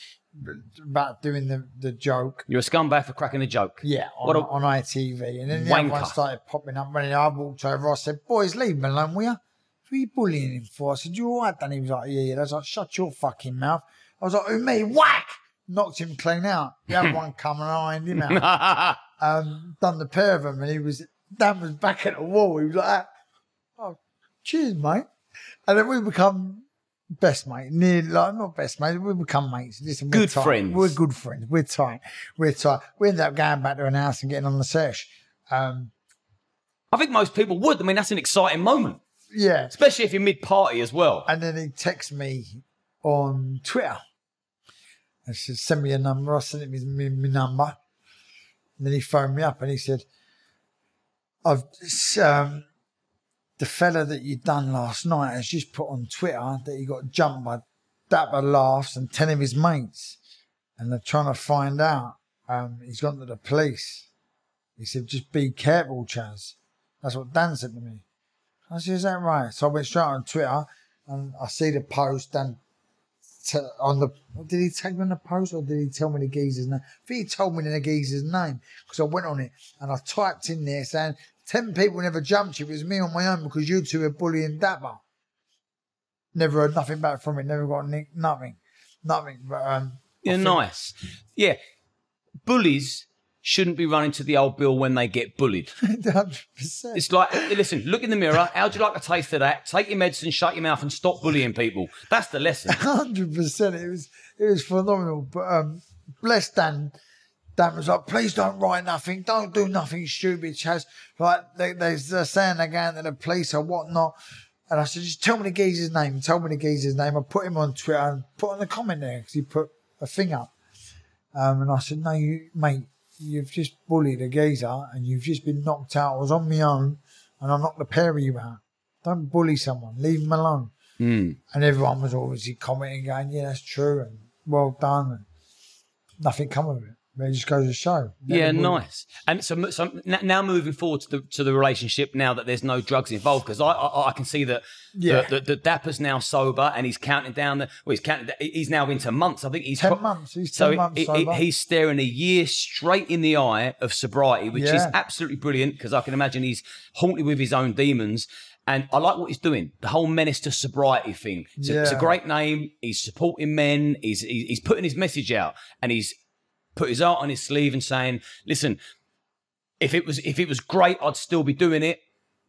about doing the, the joke. You're a scumbag for cracking a joke. Yeah, on, What a- on ITV. And then the other one Wanker. started popping up. When I walked over, I said, Boys, leave him alone, will you? Who are you bullying him for? I said, You all right, Dan? He was like, Yeah, yeah. I was like, Shut your fucking mouth. I was like, Who, me? Whack! Knocked him clean out. The other one *laughs* coming and him out. um, done the pair of them, and he was, Dan was back at the wall. He was like, Oh, cheers, mate. And then we become best mate, near like not best mate. we become mates. Listen, we're Good tight. friends. We're good friends. We're tight. We're tight. We ended up going back to an house and getting on the sesh. Um, I think most people would. I mean, that's an exciting moment, yeah. especially if you're mid party as well. And then he texted me on Twitter and said, send me a number. I sent him his my, my number. And then he phoned me up and he said, I've um, the fella that you done last night has just put on Twitter that he got jumped by Dapper Laughs and 10 of his mates. And they're trying to find out. Um, he's gone to the police. He said, just be careful, Chas. That's what Dan said to me. I said, is that right? So I went straight on Twitter and I see the post and t- on the, did he tag me on the post or did he tell me the geezer's name? I think he told me the geezer's name because I went on it and I typed in there saying, 10 people never jumped you. It was me on my own because you two were bullying Dapper. Never heard nothing back from it. Never got ni- nothing. Nothing. But, um, think- nice. Yeah, bullies shouldn't be running to the old bill when they get bullied. *laughs* 100%. It's like, listen, look in the mirror. How'd you like a taste of that? Take your medicine, shut your mouth, and stop bullying people. That's the lesson. *laughs* hundred percent. It was it was phenomenal. But um, bless Dan. Dan was like, please don't write nothing, don't do nothing stupid, Chas. Like they, they, they're saying they're going to the police or whatnot. And I said, just tell me the geezer's name. Tell me the geezer's name. I put him on Twitter and put on the comment there because he put a thing up. Um, and I said, no, you, mate, you've just bullied a geezer and you've just been knocked out. I was on my own and I knocked the pair of you out. Don't bully someone. Leave them alone. Hmm. And everyone was obviously commenting, going, "Yeah, that's true," and well done, and nothing come of it. It just goes to show. Yeah, nice. And so, so now moving forward to the to the relationship, now that there's no drugs involved, because I, I I can see that Yeah. the, the, the Dapper's now sober and he's counting down the well, he's counting. He's now into months. I think he's 10 pro- months. He's 10 So months he- he- he's staring a year straight in the eye of sobriety, which is absolutely brilliant because I can imagine he's haunted with his own demons. And I like what he's doing, the whole menace to sobriety thing. It's, a, it's a great name. He's supporting men. He's he's putting his message out, and he's put his art on his sleeve and saying, "Listen, if it was if it was great, I'd still be doing it.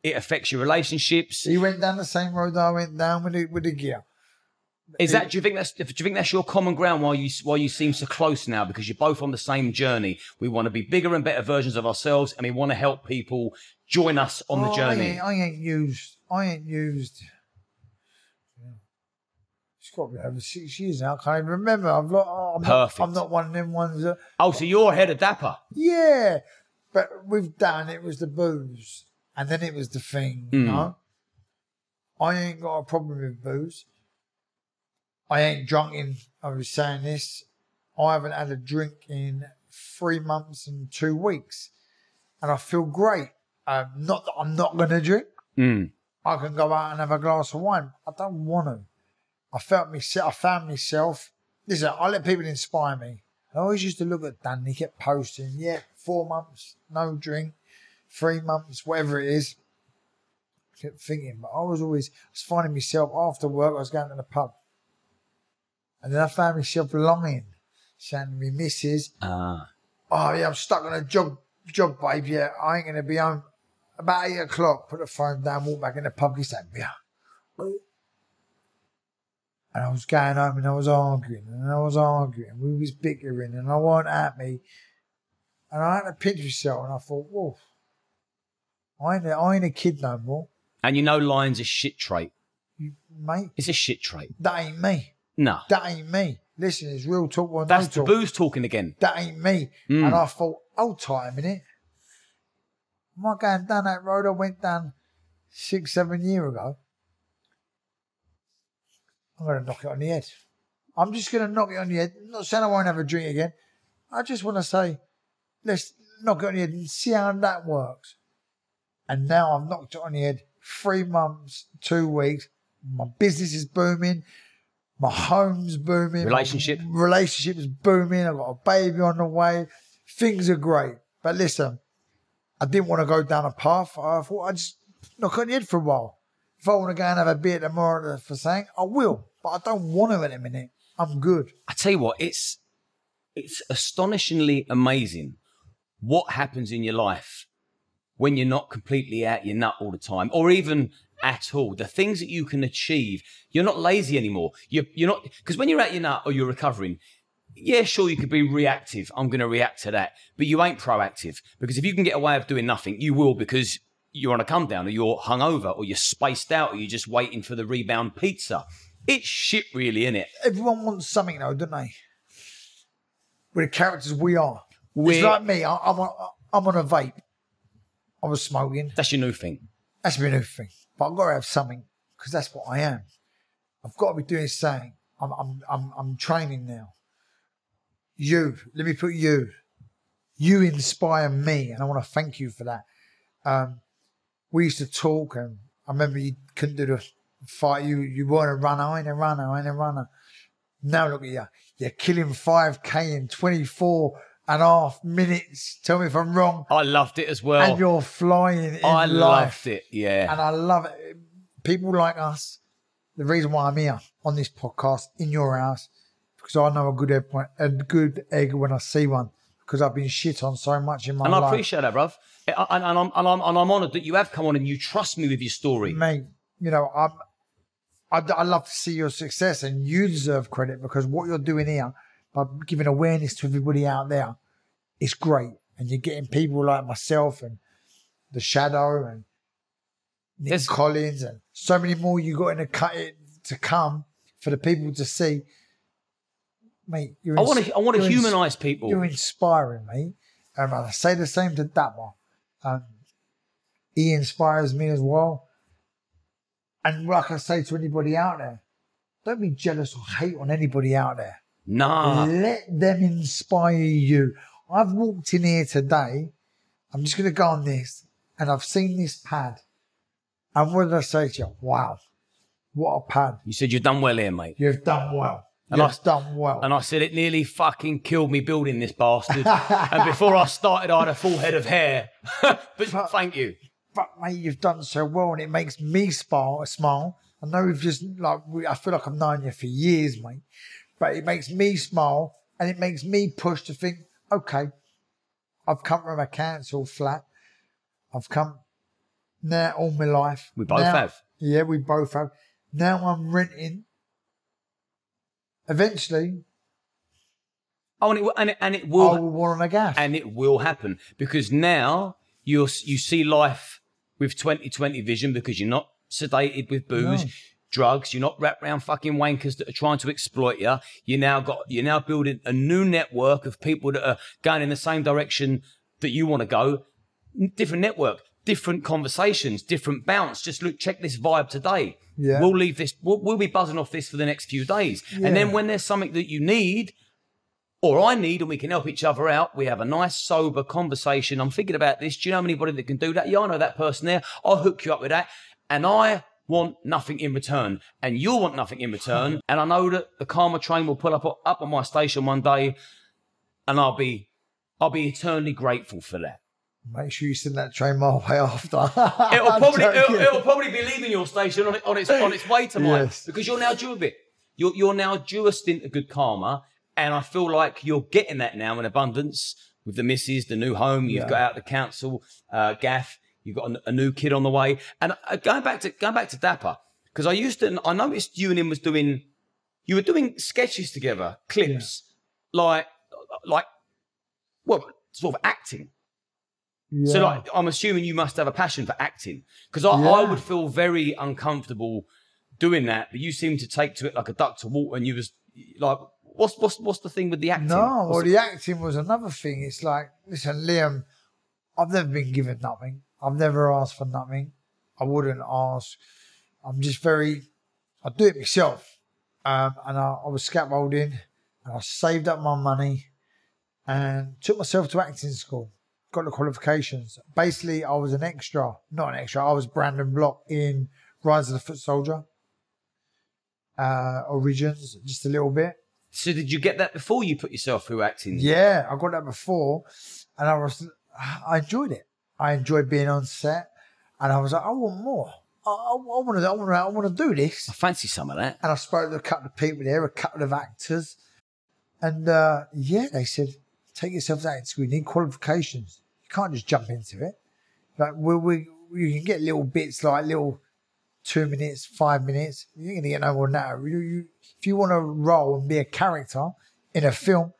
It affects your relationships. he went down the same road I went down with the, with the gear. Is that? Do you think that's? Do you think that's your common ground? Why you why you seem so close now? Because you're both on the same journey. We want to be bigger and better versions of ourselves, and we want to help people join us on the Oh, I journey. ain't, I ain't used. I ain't used. Got over six years now. I can't even remember. I'm not. I'm Perfect. Not, I'm not one of them ones that. Oh, so you're head of Dapper. Yeah, but with Dan, it was the booze, and then it was the thing. You Mm. know, I ain't got a problem with booze. I ain't drunk in. I was saying this. I haven't had a drink in three months and two weeks, and I feel great. Um, not that I'm not going to drink. Mm. I can go out and have a glass of wine. I don't want to. I felt myself. I found myself. Listen, I let people inspire me. I always used to look at Dan. He kept posting, yeah, four months, no drink, three months, whatever it is. I kept thinking, but I was always I was finding myself after work. I was going to the pub, and then I found myself lying, saying to me, "Missus, Ah. oh yeah, I'm stuck on a job, job, babe. Yeah, I ain't gonna be home about eight o'clock. Put the phone down, walk back in the pub. He said, yeah. And I was going home and I was arguing and I was arguing. We was bickering and I weren't happy. And I had to pinch myself and I thought, whoa. I ain't, a, I ain't a kid no more, And you know lying's a shit trait. you, mate. It's a shit trait. That ain't me. No. That ain't me. Listen, it's real talk or That's the talk. booze talking again. That ain't me. Mm. And I thought, hold tight a minute. Am I going down that road I went down six, seven year ago? I'm going to knock it on the head. I'm just going to knock it on the head. I'm not saying I won't have a drink again. I just want to say, let's knock it on the head and see how that works. And now I've knocked it on the head. Three months, two weeks. My business is booming. My home's booming. relationship is booming. I've got a baby on the way. Things are great. But listen, I didn't want to go down a path. I thought I'd just knock on the head for a while. If I want to go and have a beer tomorrow for saying, I will. But I don't want to the minute. I'm good. I tell you what, it's it's astonishingly amazing what happens in your life when you're not completely out your nut all the time, or even at all. The things that you can achieve, you're not lazy anymore. You're you're not because when you're at your nut or you're recovering, yeah, sure, you could be reactive. I'm going to react to that, but you ain't proactive because if you can get away of doing nothing, you will because you're on a come down, or you're hungover, or you're spaced out, or you're just waiting for the rebound pizza. It's shit, really, isn't it? Everyone wants something though, don't they? We're the characters we are. We're- It's like me. I, I'm, on, I'm on a vape. I was smoking. That's your new thing. That's my new thing. But I've got to have something because that's what I am. I've got to be doing something. I'm, I'm, I'm, I'm training now. You, let me put you. You inspire me, and I want to thank you for that. Um, we used to talk, and I remember you couldn't do the fight. You, you weren't a runner. I ain't a runner. I ain't a runner. Now look at you. You're killing 5K in 24 and a half minutes. Tell me if I'm wrong. I loved it as well. And you're flying in I life. loved it. Yeah. And I love it. People like us, the reason why I'm here on this podcast in your house, because I know a good egg, a good egg when I see one, because I've been shit on so much in my life. and I appreciate that, bruv. And, and, and I'm, and, I'm, and I'm honoured that you have come on and you trust me with your story. Mate, you know, I'm, I, I love to see your success, and you deserve credit because what you're doing here by giving awareness to everybody out there is great. And you're getting people like myself and the Shadow and Nick There's- Collins and so many more you got in the cut it to come for the people to see. Mate, you're I want to I want to humanise people. You're inspiring, mate. Um, and I say the same to Dapper. Um, he inspires me as well. And like I say to anybody out there, don't be jealous or hate on anybody out there. Nah. Let them inspire you. I've walked in here today. I'm just going to go on this, and I've seen this pad. And what did I say to you? Wow, what a pad! You said you've done well here, mate. You've done well. And You've I- done well. And I said it nearly fucking killed me building this bastard. *laughs* and before I started, I had a full head of hair. *laughs* but thank you. Mate, you've done so well, and it makes me smile. Smile. I know we've just like we, I feel like I've known you for years, mate. But it makes me smile, and it makes me push to think, okay, I've come from a council flat. I've come now all my life. We both Now- have. Yeah, we both have. Now I'm renting. Eventually, Oh, and it, will- and it, and it I will will want a gas. and it will happen because now you you see life with 2020 vision because you're not sedated with booze, No. drugs. You're not wrapped around fucking wankers that are trying to exploit you. You now got you're now building a new network of people that are going in the same direction that you want to go. Different network, different conversations, different bounce. Just look, check this vibe today. Yeah. We'll leave this. We'll, we'll be buzzing off this for the next few days, and then when there's something that you need or I need and we can help each other out. We have a nice, sober conversation. I'm thinking about this. Do you know anybody that can do that? Yeah, I know that person there. I'll hook you up with that. And I want nothing in return. And you'll want nothing in return. *laughs* And I know that the karma train will pull up up on my station one day and I'll be I'll be eternally grateful for that. Make sure you send that train my way after. *laughs* It'll probably it'll, it'll probably be leaving your station on, it, on its on its way to mine *laughs* Yes. because you're now due a bit. You're you're now due a stint of good karma, and I feel like you're getting that now in abundance with the missus, the new home you've Yeah. got out the council, uh, gaff. You've got a, a new kid on the way, and uh, going back to going back to Dapper because I used to I noticed you and him was doing you were doing sketches together, clips like like well sort of acting. Yeah. So, like, I'm assuming you must have a passion for acting because I, I would feel very uncomfortable doing that. But you seem to take to it like a duck to water, and you was like, "What's what's what's the thing with the acting?" No, well, What's the acting was another thing. It's like, listen, Liam, I've never been given nothing. I've never asked for nothing. I wouldn't ask. I'm just very, I do it myself. Um, and I, I was scaffolding and I saved up my money and took myself to acting school, got the qualifications. Basically, I was an extra, not an extra, I was Brandon Block in Rise of the Foot Soldier. Uh, origins, just a little bit. So, did you get that before you put yourself through acting? Yeah, I got that before, and I was, I enjoyed it. I enjoyed being on set, and I was like, I want more. I, I, want to, I want to, I want to do this. I fancy some of that. And I spoke to a couple of people there, a couple of actors, and uh, yeah, they said, take yourself to acting school. You need qualifications. You can't just jump into it. Like we, we, you can get little bits, like little two minutes, five minutes. You're going to get no more than that. You, you, if you want to roll and be a character in a film,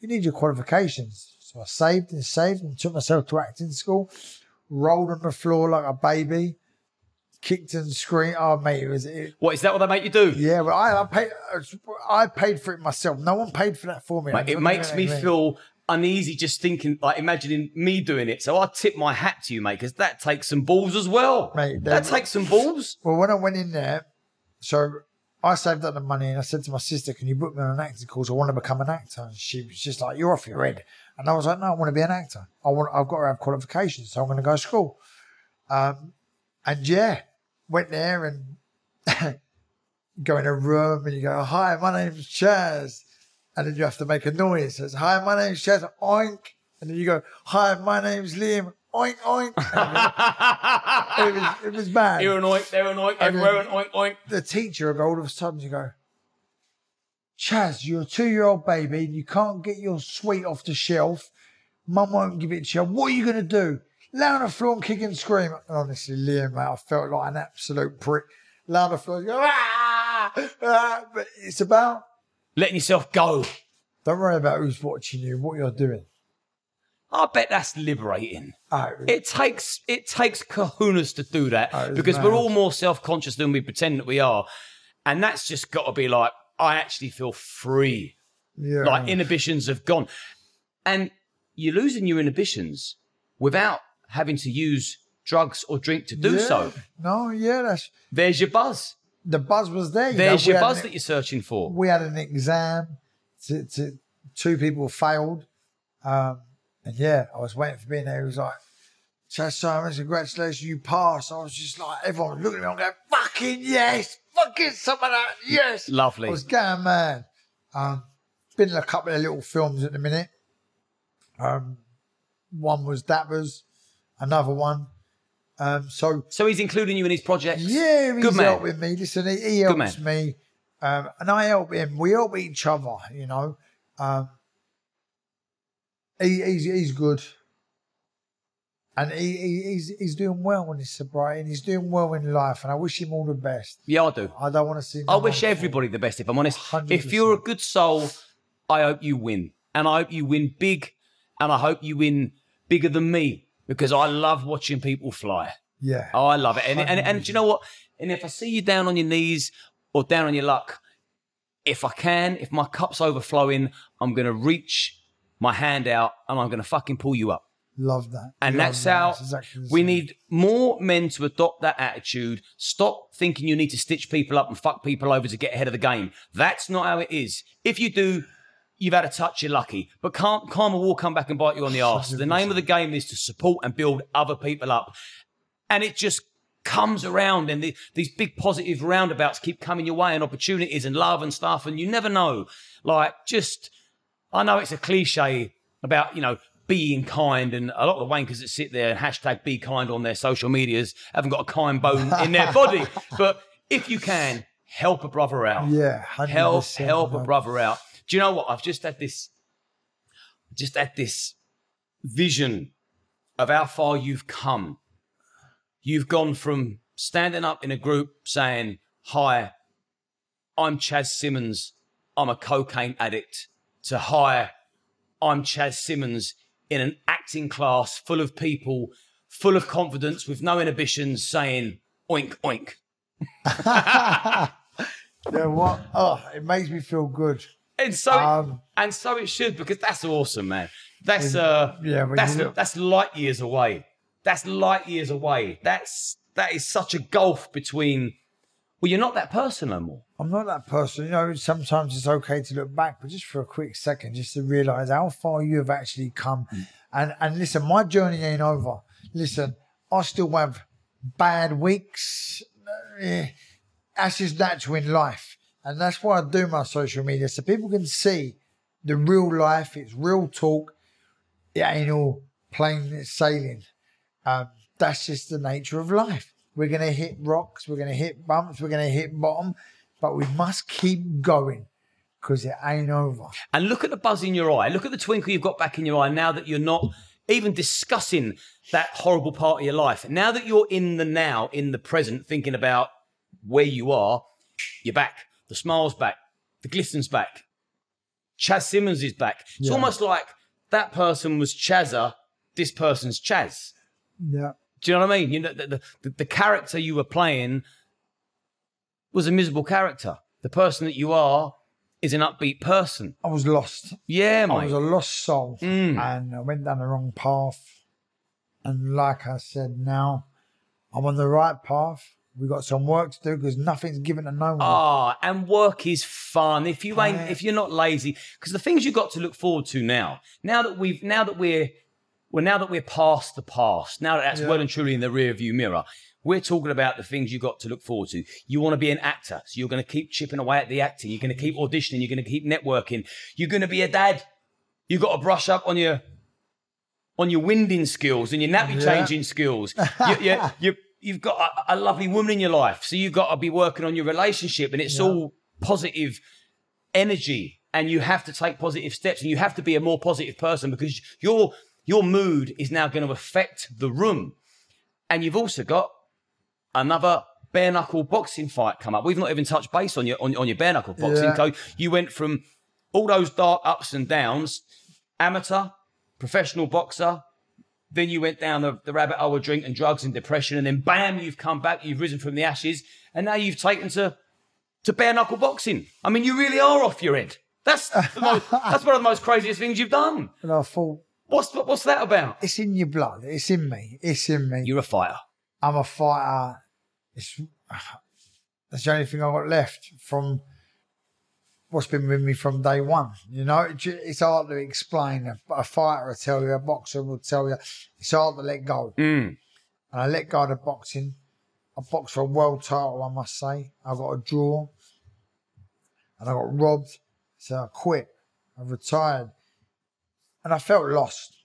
you need your qualifications. So I saved and saved and took myself to acting school, rolled on the floor like a baby, kicked and screamed. Oh, mate, it was. It, What is that? What they make you do? yeah, but I, I paid. I paid for it myself. No one paid for that for me. Mate, it makes me feel uneasy just thinking, like imagining me doing it. So I tip my hat to you, mate, because that takes some balls as well. Mate, that they- takes some balls. Well, when I went in there, so I saved up the money and I said to my sister, "Can you book me on an acting course? I want to become an actor." And she was just like, "You're off your head." And I was like, "No, I want to be an actor. I want. I've got to have qualifications, so I'm going to go to school." Um, and yeah, went there and *laughs* go in a room and you go, "Hi, my name's Chas," and then you have to make a noise. It says, "Hi, my name's Chas." Oink. And then you go, "Hi, my name's Liam." Oink oink. it was it was bad. Here an oink, there an oink, everywhere an oink, oink. the teacher go all of a sudden you go, Chas, you're a two year old baby, you can't get your sweet off the shelf. Mum won't give it to you. What are you gonna do? Lay on the floor and kick and scream. And honestly, Liam, mate, I felt like an absolute prick. Lay on the floor, and go, ah, ah. But it's about Letting yourself go. don't worry about who's watching you, what you're doing. I bet that's liberating. Oh, It takes it takes kahunas to do that Oh, because we're all more self conscious than we pretend that we are, and that's just got to be like I actually feel free. yeah. Like inhibitions have gone, and you're losing your inhibitions without having to use drugs or drink to do Yeah. so. No, yeah, that's There's your buzz. The buzz was there. you There's know, your buzz an- that you're searching for. we had an exam. To, to, two people failed. Um, and yeah, I was waiting for being there. He was like, Chas Symonds, congratulations, you passed. I was just like, everyone was looking at me. I'm going, fucking yes, fucking some of that, yes. Lovely. I was going mad. Um, been in a couple of little films at the minute. Um, one was Dappers, another one. Um, so So he's including you in his projects. yeah, he's Good man. helping me. Listen, he, he Good helps me, um, and I help him. We help each other. You know, um, he, he's he's good, and he, he he's he's doing well in his sobriety, and he's doing well in life. And I wish him all the best. Yeah, I do. I don't want to see. I wish everybody the best, if I'm honest. 100%. If you're a good soul, I hope you win. And I hope you win big. And I hope you win bigger than me because I love watching people fly. Yeah, I love it. And, and, and do you know what? And if I see you down on your knees or down on your luck, if I can, if my cup's overflowing, I'm going to reach my hand out and I'm going to fucking pull you up. love that. And Love that's that. how That's exactly we need more men to adopt that attitude. Stop thinking you need to stitch people up and fuck people over to get ahead of the game. That's not how it is. If you do, you've had a touch, you're lucky. But karma, karma will come back and bite you on the *laughs* arse. The name of the game is to support and build other people up. And it just comes around and the, these big positive roundabouts keep coming your way and opportunities and love and stuff. And you never know. Like, just I know it's a cliche about, you know, being kind, and a lot of the wankers that sit there and hashtag be kind on their social medias haven't got a kind bone in their *laughs* body. But if you can, help a brother out. Yeah, Help, 100%, help a brother out. Do you know what? I've just had this, just had this vision of how far you've come. You've gone from standing up in a group saying, Hi, I'm Chas Symonds. I'm a cocaine addict. To hi, I'm Chas Symonds in an acting class full of people, full of confidence, with no inhibitions, saying oink oink. *laughs* Yeah, what? Oh, it makes me feel good. And so, Um, and so it should because that's awesome, man. That's uh, yeah, that's you look- that's light years away. That's light years away. That's that is such a gulf between. Well, you're not that person no more. I'm not that person. You know, sometimes it's okay to look back, but just for a quick second, just to realize how far you have actually come. And and listen, my journey ain't over. Listen, I still have bad weeks. Eh, That's just natural in life. And that's why I do my social media so people can see the real life. It's real talk. It ain't all plain sailing. Um, that's just the nature of life. We're going to hit rocks, we're going to hit bumps, we're going to hit bottom, but we must keep going because it ain't over. And look at the buzz in your eye. Look at the twinkle you've got back in your eye now that you're not even discussing that horrible part of your life. Now that you're in the now, in the present, thinking about where you are, you're back. The smile's back. The glisten's back. Chas Symonds is back. It's Yeah. almost like that person was Chasa, this person's Chas. Yeah. Do you know what I mean? You know, the, the, the character you were playing was a miserable character. The person that you are is an upbeat person. I was lost. Yeah, mate. I was a lost soul Mm. and I went down the wrong path. And like I said, now I'm on the right path. We got some work to do because nothing's given to no one. Ah, and work is fun. If you ain't, if you're not lazy, because the things you've got to look forward to now, now that we've, now that we're, well, now that we're past the past, now that that's Yeah. well and truly in the rear view mirror, we're talking about the things you've got to look forward to. You want to be an actor, so you're going to keep chipping away at the acting. You're going to keep auditioning. You're going to keep networking. You're going to be a dad. You've got to brush up on your, on your winding skills and your nappy Yeah. changing skills. you, you, you, you've got a, a lovely woman in your life, so you've got to be working on your relationship, and it's Yeah. all positive energy, and you have to take positive steps, and you have to be a more positive person because your your mood is now going to affect the room, and you've also got another bare knuckle boxing fight come up. We've not even touched base on your on, on your bare knuckle boxing. Yeah. So you went from all those dark ups and downs, amateur, professional boxer, then you went down the, the rabbit hole of drink and drugs and depression, and then bam, you've come back, you've risen from the ashes, and now you've taken to to bare knuckle boxing. I mean, you really are off your head. That's the *laughs* most, that's one of the most craziest things you've done. And I thought, What's what's that about? it's in your blood. It's in me. It's in me. You're a fighter. I'm a fighter. It's *sighs* that's the only thing I got left from what's been with me from day one. You know, it's hard to explain. A, a fighter will tell you, a boxer will tell you. It's hard to let go. Mm. And I let go of the boxing. I boxed for a world title, I must say. I got a draw. And I got robbed. So I quit. I retired. And I felt lost.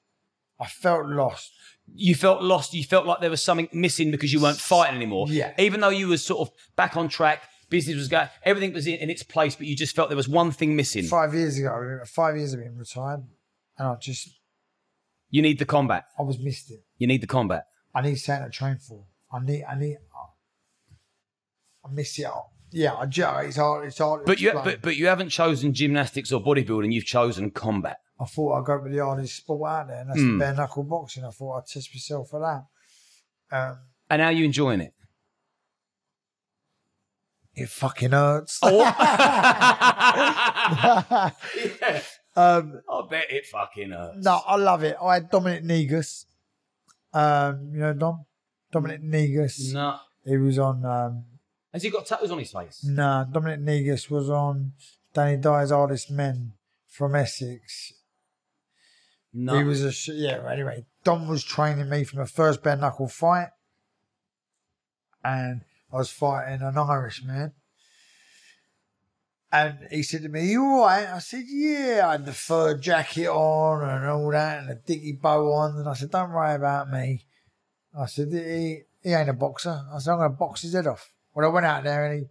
I felt lost. You felt lost. You felt like there was something missing because you weren't fighting anymore. Yeah. Even though you was sort of back on track, business was going, everything was in, in its place, but you just felt there was one thing missing. Five years ago, five years of being retired. And I just, You need the combat. I was missed it. You need the combat. I need something to train for. I need, I need, I miss it. Yeah, I, ju- it's hard, it's hard. But you, but, but you haven't chosen gymnastics or bodybuilding. You've chosen combat. I thought I'd go with the hardest sport out there, and that's the bare knuckle boxing. I thought I'd test myself for that. Um, And how are you enjoying it? It fucking hurts. Oh. *laughs* um, I bet it fucking hurts. no, I love it. I had Dominic Negus. Um, you know Dom? Dominic Negus. No. He was on. Um, Has he got tattoos on his face? nah, Dominic Negus was on Danny Dyer's Hardest Men from Essex. No. He was a sh- yeah. Anyway, Dom was training me from the first bare knuckle fight, and I was fighting an Irishman. And he said to me, "You all right?" I said, "Yeah." I had the fur jacket on and all that, and a dicky bow on. And I said, "Don't worry about me." I said, "He, he ain't a boxer." I said, "I'm going to box his head off." Well, I went out there and he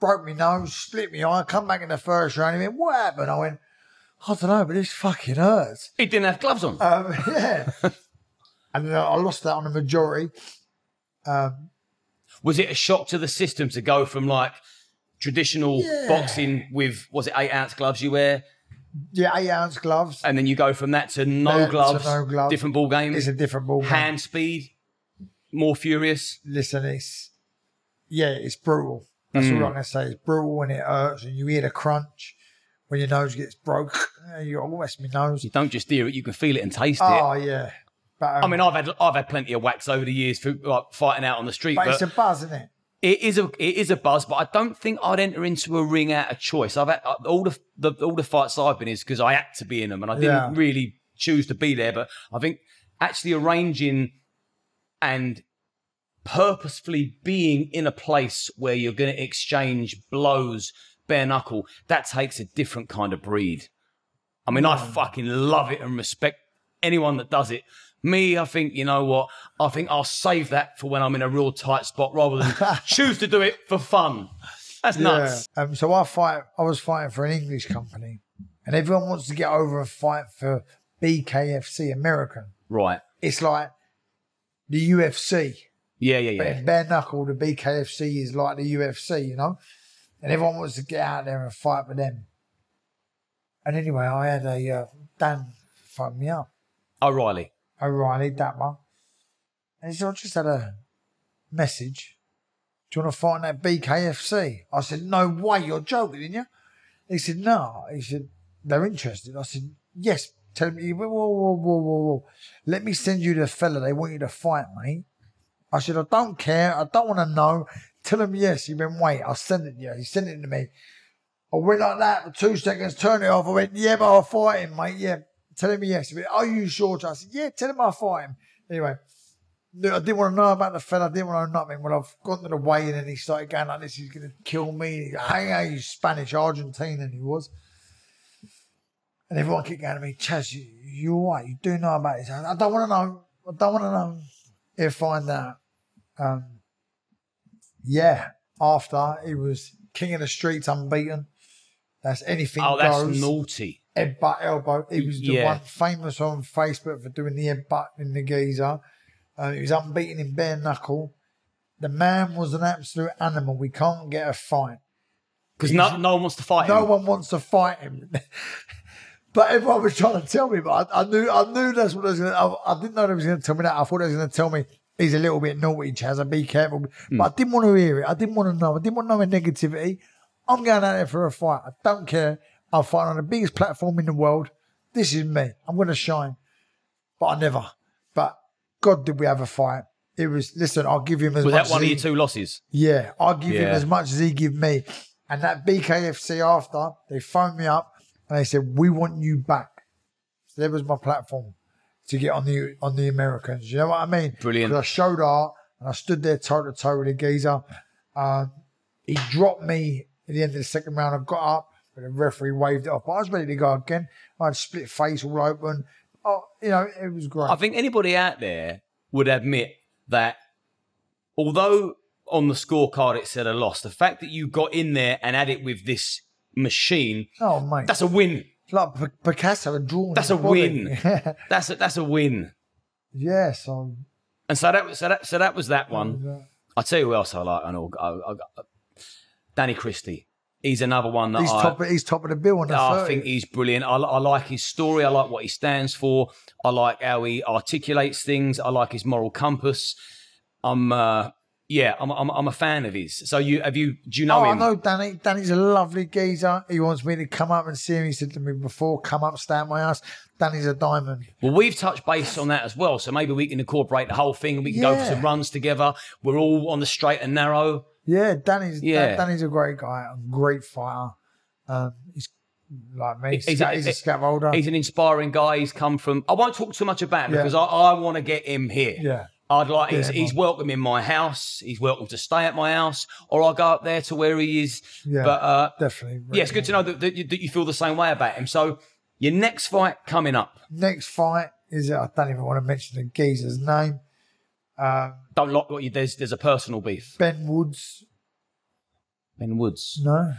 broke me nose, split me eye. I come back in the first round. He went, "What happened?" I went, "I don't know, but this fucking hurts." he didn't have gloves on. Um, *laughs* yeah. and then I lost that on the majority. Um, was it a shock to the system to go from like traditional Yeah. boxing with was it eight ounce gloves you wear Yeah, eight ounce gloves. and then you go from that to no Yeah, to gloves, no gloves. different ball game, It's a different ball. game. hand speed, more furious. Listen, it's yeah, it's brutal. That's Mm. all I'm gonna say. It's brutal when it hurts and you hear the crunch when your nose gets broke. *laughs* You go, oh, that's my nose. You don't just hear it; you can feel it and taste it. Oh yeah, but um, I mean, I've had I've had plenty of whacks over the years for like fighting out on the street, but but, it's a buzz, isn't it? it is a it is a buzz. But I don't think I'd enter into a ring out of choice. I've had uh, all the, the all the fights I've been in is because I had to be in them, and I didn't Yeah. really choose to be there. But I think actually arranging and purposefully being in a place where you're going to exchange blows bare knuckle that takes a different kind of breed. I mean, I fucking love it and respect anyone that does it. Me, I think, you know what? I think I'll save that for when I'm in a real tight spot rather than *laughs* choose to do it for fun. That's nuts. Yeah. Um, so I fight. I was fighting for an English company, and everyone wants to get over and fight for BKFC American. Right. It's like the UFC, Yeah, yeah, but yeah. in bare knuckle, the BKFC is like the UFC, you know. And everyone wants to get out there and fight for them. And anyway, I had a uh, Dan phone me up, O'Reilly. O'Reilly, that one, and he said, "I just had a message. Do you want to fight in that BKFC?" I said, "No way, you're joking, didn't you?" He said, "No." He said, "They're interested." I said, "Yes." Tell me, whoa, whoa, whoa, whoa, whoa. Let me send you the fella they want you to fight, mate. I said, I don't care. I don't want to know. Tell him yes. He went, wait, I'll send it to you. He sent it to me. I went like that for two seconds, turned it off. I went, yeah, but I'll fight him, mate. Yeah. Tell him yes. Went, are you sure? I said, yeah, tell him I'll fight him. Anyway, no, I didn't want to know about the fella. I didn't want to know nothing. Well, I've gone to the weigh-in and he started going like this. He's going to kill me. Hey, hey, he's Spanish, Argentinian he was. And everyone kept going to me, Chas, you, you all right? You do know about this. I don't want to know. I don't want to know. He'll find out. Um, yeah, after he was king of the streets, unbeaten. That's anything Oh, that's goes. naughty. Headbutt elbow. He was the Yeah. one famous on Facebook for doing the headbutt in the geezer. Uh, he was unbeaten in bare knuckle. The man was an absolute animal. We can't get a fight. Because no, no one wants to fight No him. No one wants to fight him. *laughs* but everyone was trying to tell me, but I, I knew I knew that's what I was going to. I didn't know they was going to tell me that. I thought they was going to tell me he's a little bit naughty, Chas, and be careful. Hmm. But I didn't want to hear it. I didn't want to know. I didn't want to no negativity. I'm going out there for a fight. I don't care. I'll fight on the biggest platform in the world. This is me. I'm going to shine. But I never. But God, did we have a fight? It was. Listen, I'll give him as Was much. that one as of he- your two losses? yeah, I'll give him as much as he give me. And that BKFC after, they phoned me up and they said, We want you back. So there was my platform to get on the on the Americans. You know what I mean? Brilliant. I showed art and I stood there toe to toe with the geezer. Um, he dropped me at the end of the second round. I got up, but the referee waved it off. But I was ready to go again. I had split face all open. Oh, you know, it was great. I think anybody out there would admit that although on the scorecard it said a loss, the fact that you got in there and had it with this machine, oh, mate. that's a win. It's like P- Picasso had drawn. That's a body. win. *laughs* That's a, that's a win. yeah, so And so that was so that so that was that one. I tell you who else I like. I know I, I, I- Danny Christie. He's another one that He's I, top. He's top of the bill on the. I 30. think he's brilliant. I, I like his story. I like what he stands for. I like how he articulates things. I like his moral compass. I'm, uh, yeah, I'm, I'm, I'm a fan of his. So you have you? Do you know Oh, I him? know Danny. Danny's a lovely geezer. He wants me to come up and see him. He said to me before, "Come up, stay at my house." Danny's a diamond. Well, we've touched base on that as well. So maybe we can incorporate the whole thing and we can go for some runs together. We're all on the straight and narrow. Yeah, Danny's. Yeah. Danny's a great guy, a great fighter. Um, he's like me. He's, He's a, he's a scaffolder. He's an inspiring guy. He's come from. I won't talk too much about him Yeah. because I, I want to get him here. yeah, I'd like he's, he's welcome in my house. He's welcome to stay at my house, or I'll go up there to where he is. yeah, But uh, definitely. yeah, it's good to know that, that, you, that you feel the same way about him. So your next fight coming up. Next fight is I don't even want to mention the geezer's name. Um, Don't lock what you. There's there's a personal beef. ben Woods. Ben Woods. No.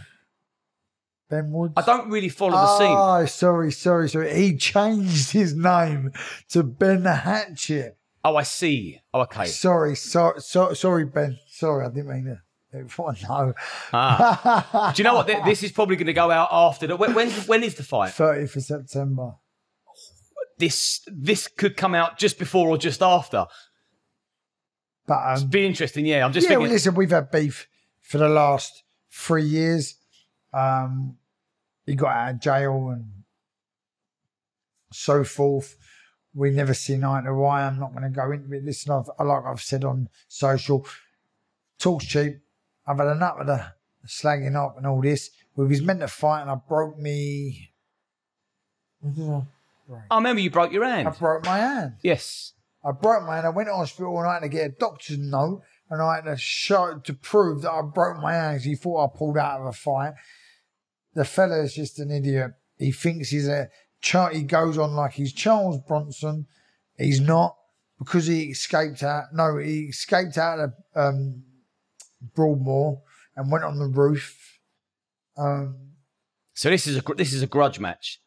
Ben Woods. I don't really follow the scene. Oh, sorry, sorry, sorry. He changed his name to Ben Hatchett. Oh, I see. Oh, okay. Sorry, sorry, so, sorry, Ben. Sorry, I didn't mean to What? *laughs* No. Ah. Do you know what? Th- This is probably going to go out after. The, when, when, when is the fight? 30th of September. This this could come out just before or just after. But um, Be interesting. Yeah, I'm just yeah, well, thinking. listen, we've had beef for the last three years. Um, he got out of jail and so forth. We never seen eye to eye. I'm not going to go into it. Listen, I've, like I've said on social, talk's cheap. I've had enough of the slagging up and all this. We was meant to fight and I broke me. I remember you broke your hand. I broke my hand. Yes. I broke my hand. I went to hospital and I had to get a doctor's note and I had to show to prove that I broke my hand he thought I pulled out of a fight. The fella is just an idiot. He thinks he's a Char- he goes on like he's Charles Bronson. He's not because he escaped out. No, he escaped out of um, Broadmoor and went on the roof. Um, So this is a this is a grudge match,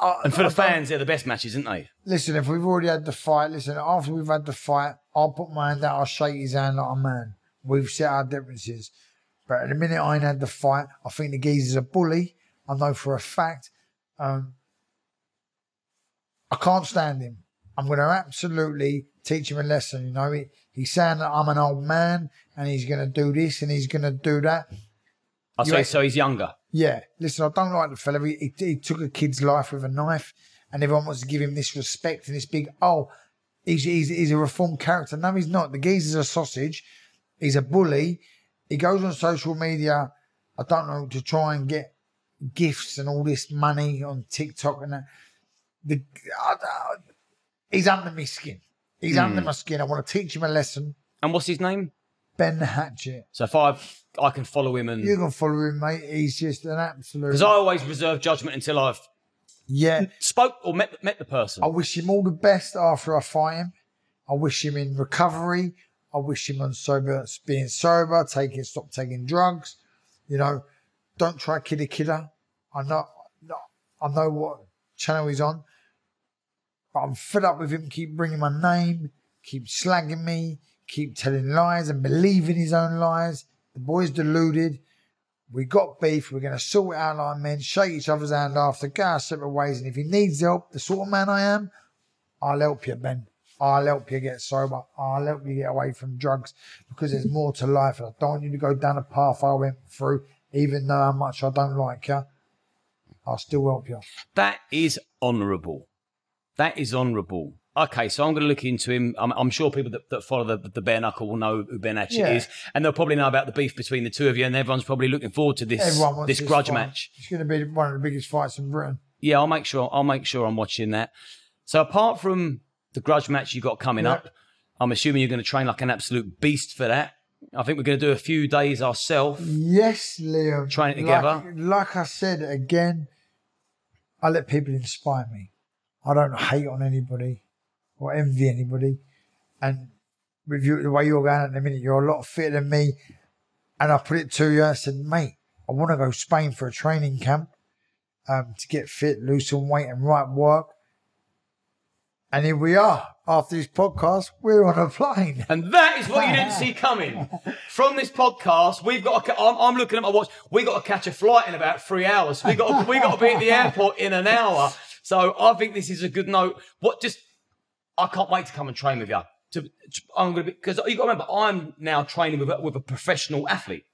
I- and for the fans, they're the best matches, aren't they? listen, if we've already had the fight, listen, after we've had the fight, I'll put my hand out, I'll shake his hand like a man. We've set our differences. But at the minute I ain't had the fight, I think the geezer's a bully. I know for a fact. Um, I can't stand him. I'm going to absolutely teach him a lesson. You know, he, he's saying that I'm an old man and he's going to do this and he's going to do that. I say so. He's younger. Yeah, listen, I don't like the fella. He, he, he took a kid's life with a knife, and everyone wants to give him this respect and this big, oh, he's, he's, he's a reformed character. No, he's not. The geezer's a sausage. He's a bully. He goes on social media, I don't know, to try and get gifts and all this money on TikTok and that. The, I, I, he's under my skin. He's under hmm. my skin. I want to teach him a lesson. And what's his name? Ben Hatchett. So if I can follow him and You can follow him, mate. He's just an absolute. because I always reserve judgment until I've yeah. spoke or met met the person. I wish him all the best after I fight him. I wish him in recovery. I wish him on sober, being sober, taking, stop taking drugs. You know, don't try kidder kidder. I know, I know what channel he's on, but I'm fed up with him. Keep bringing my name, keep slagging me, keep telling lies and believing his own lies. The boy's deluded. We got beef. We're going to sort it out like men, shake each other's hand after, go our separate ways. And if he needs help, the sort of man I am, I'll help you, Ben. I'll help you get sober. I'll help you get away from drugs because there's more to life. And I don't want you to go down a path I went through, even though how much I don't like you. I'll still help you. That is honourable. That is honourable. Okay, so I'm going to look into him. I'm, I'm sure people that, that follow the, the bare knuckle will know who Ben Hatchett Yeah. is, and they'll probably know about the beef between the two of you. And everyone's probably looking forward to this this this grudge fight. match. It's going to be one of the biggest fights in Britain. Yeah, I'll make sure. I'll make sure I'm watching that. So apart from the grudge match you've got coming Yeah. up, I'm assuming you're going to train like an absolute beast for that. I think we're going to do a few days ourselves. Yes, Liam. Train it Like- together. Like, I said again, I let people inspire me. I don't hate on anybody or envy anybody. And with you, the way you're going at the minute, you're a lot fitter than me. And I put it to you. I said, mate, I want to go Spain for a training camp um, to get fit, lose some weight, and right work. And here we are. After this podcast, we're on a plane. And that is what you didn't see *laughs* coming. From this podcast, we've got. To, I'm, I'm looking at my watch. We got to catch a flight in about three hours. We got. To, we got to be at the airport in an hour. So I think this is a good note. What just? I can't wait to come and train with you. To, I'm gonna be because you got to remember, I'm now training with a, with a professional athlete.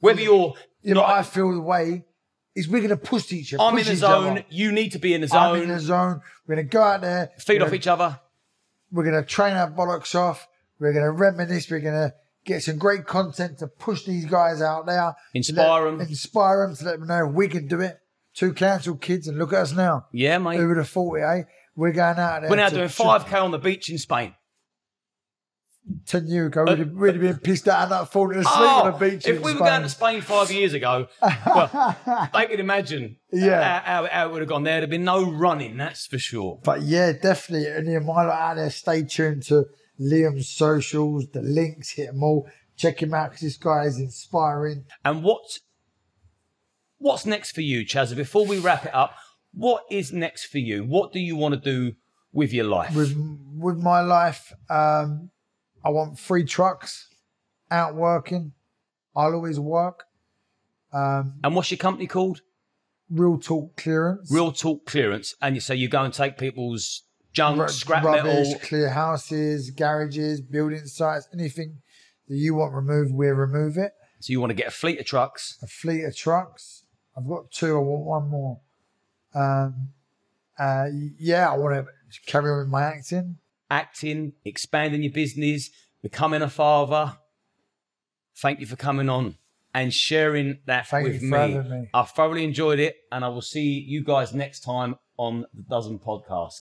Whether you're, You know, I feel the way is we're going to push each other. I'm in the zone. other. You need to be in the zone. I'm in the zone. We're going to go out there. feed off gonna, each other. We're going to train our bollocks off. We're going to reminisce. We're going to get some great content to push these guys out there. Inspire let- 'em. Inspire them to let them know we can do it. Two council kids and look at us now. Yeah, mate. Who would have thought it, eh? We're going out there. We're now to- doing 5k on the beach in Spain. 10 years ago, we'd uh, have, we'd been pissed out and not falling asleep Oh, on the beach. if in we were going to Spain five years ago, *laughs* well, I can imagine Yeah. how, how, how it would have gone. There'd have been no running, that's for sure. But yeah, definitely. And my lot out there, stay tuned to Liam's socials, the links, hit them all. Check him out because this guy is inspiring. And what, what's next for you, Chasa? Before we wrap it up, what is next for you? What do you want to do with your life? With with my life, um, I want three trucks out working. I'll always work. Um, And what's your company called? real talk clearance. Real Talk Clearance. And you say you go and take people's junk, Ru- scrap rubbish, metal. clear houses, garages, building sites, anything that you want removed, we'll remove it. So you want to get a fleet of trucks. A fleet of trucks. I've got two. I want one more. Um, uh, yeah, I want to carry on with my acting. acting, expanding your business, becoming a father. Thank you for coming on and sharing that Thank with me. me. I thoroughly enjoyed it, and I will see you guys next time on the Dozen Podcast.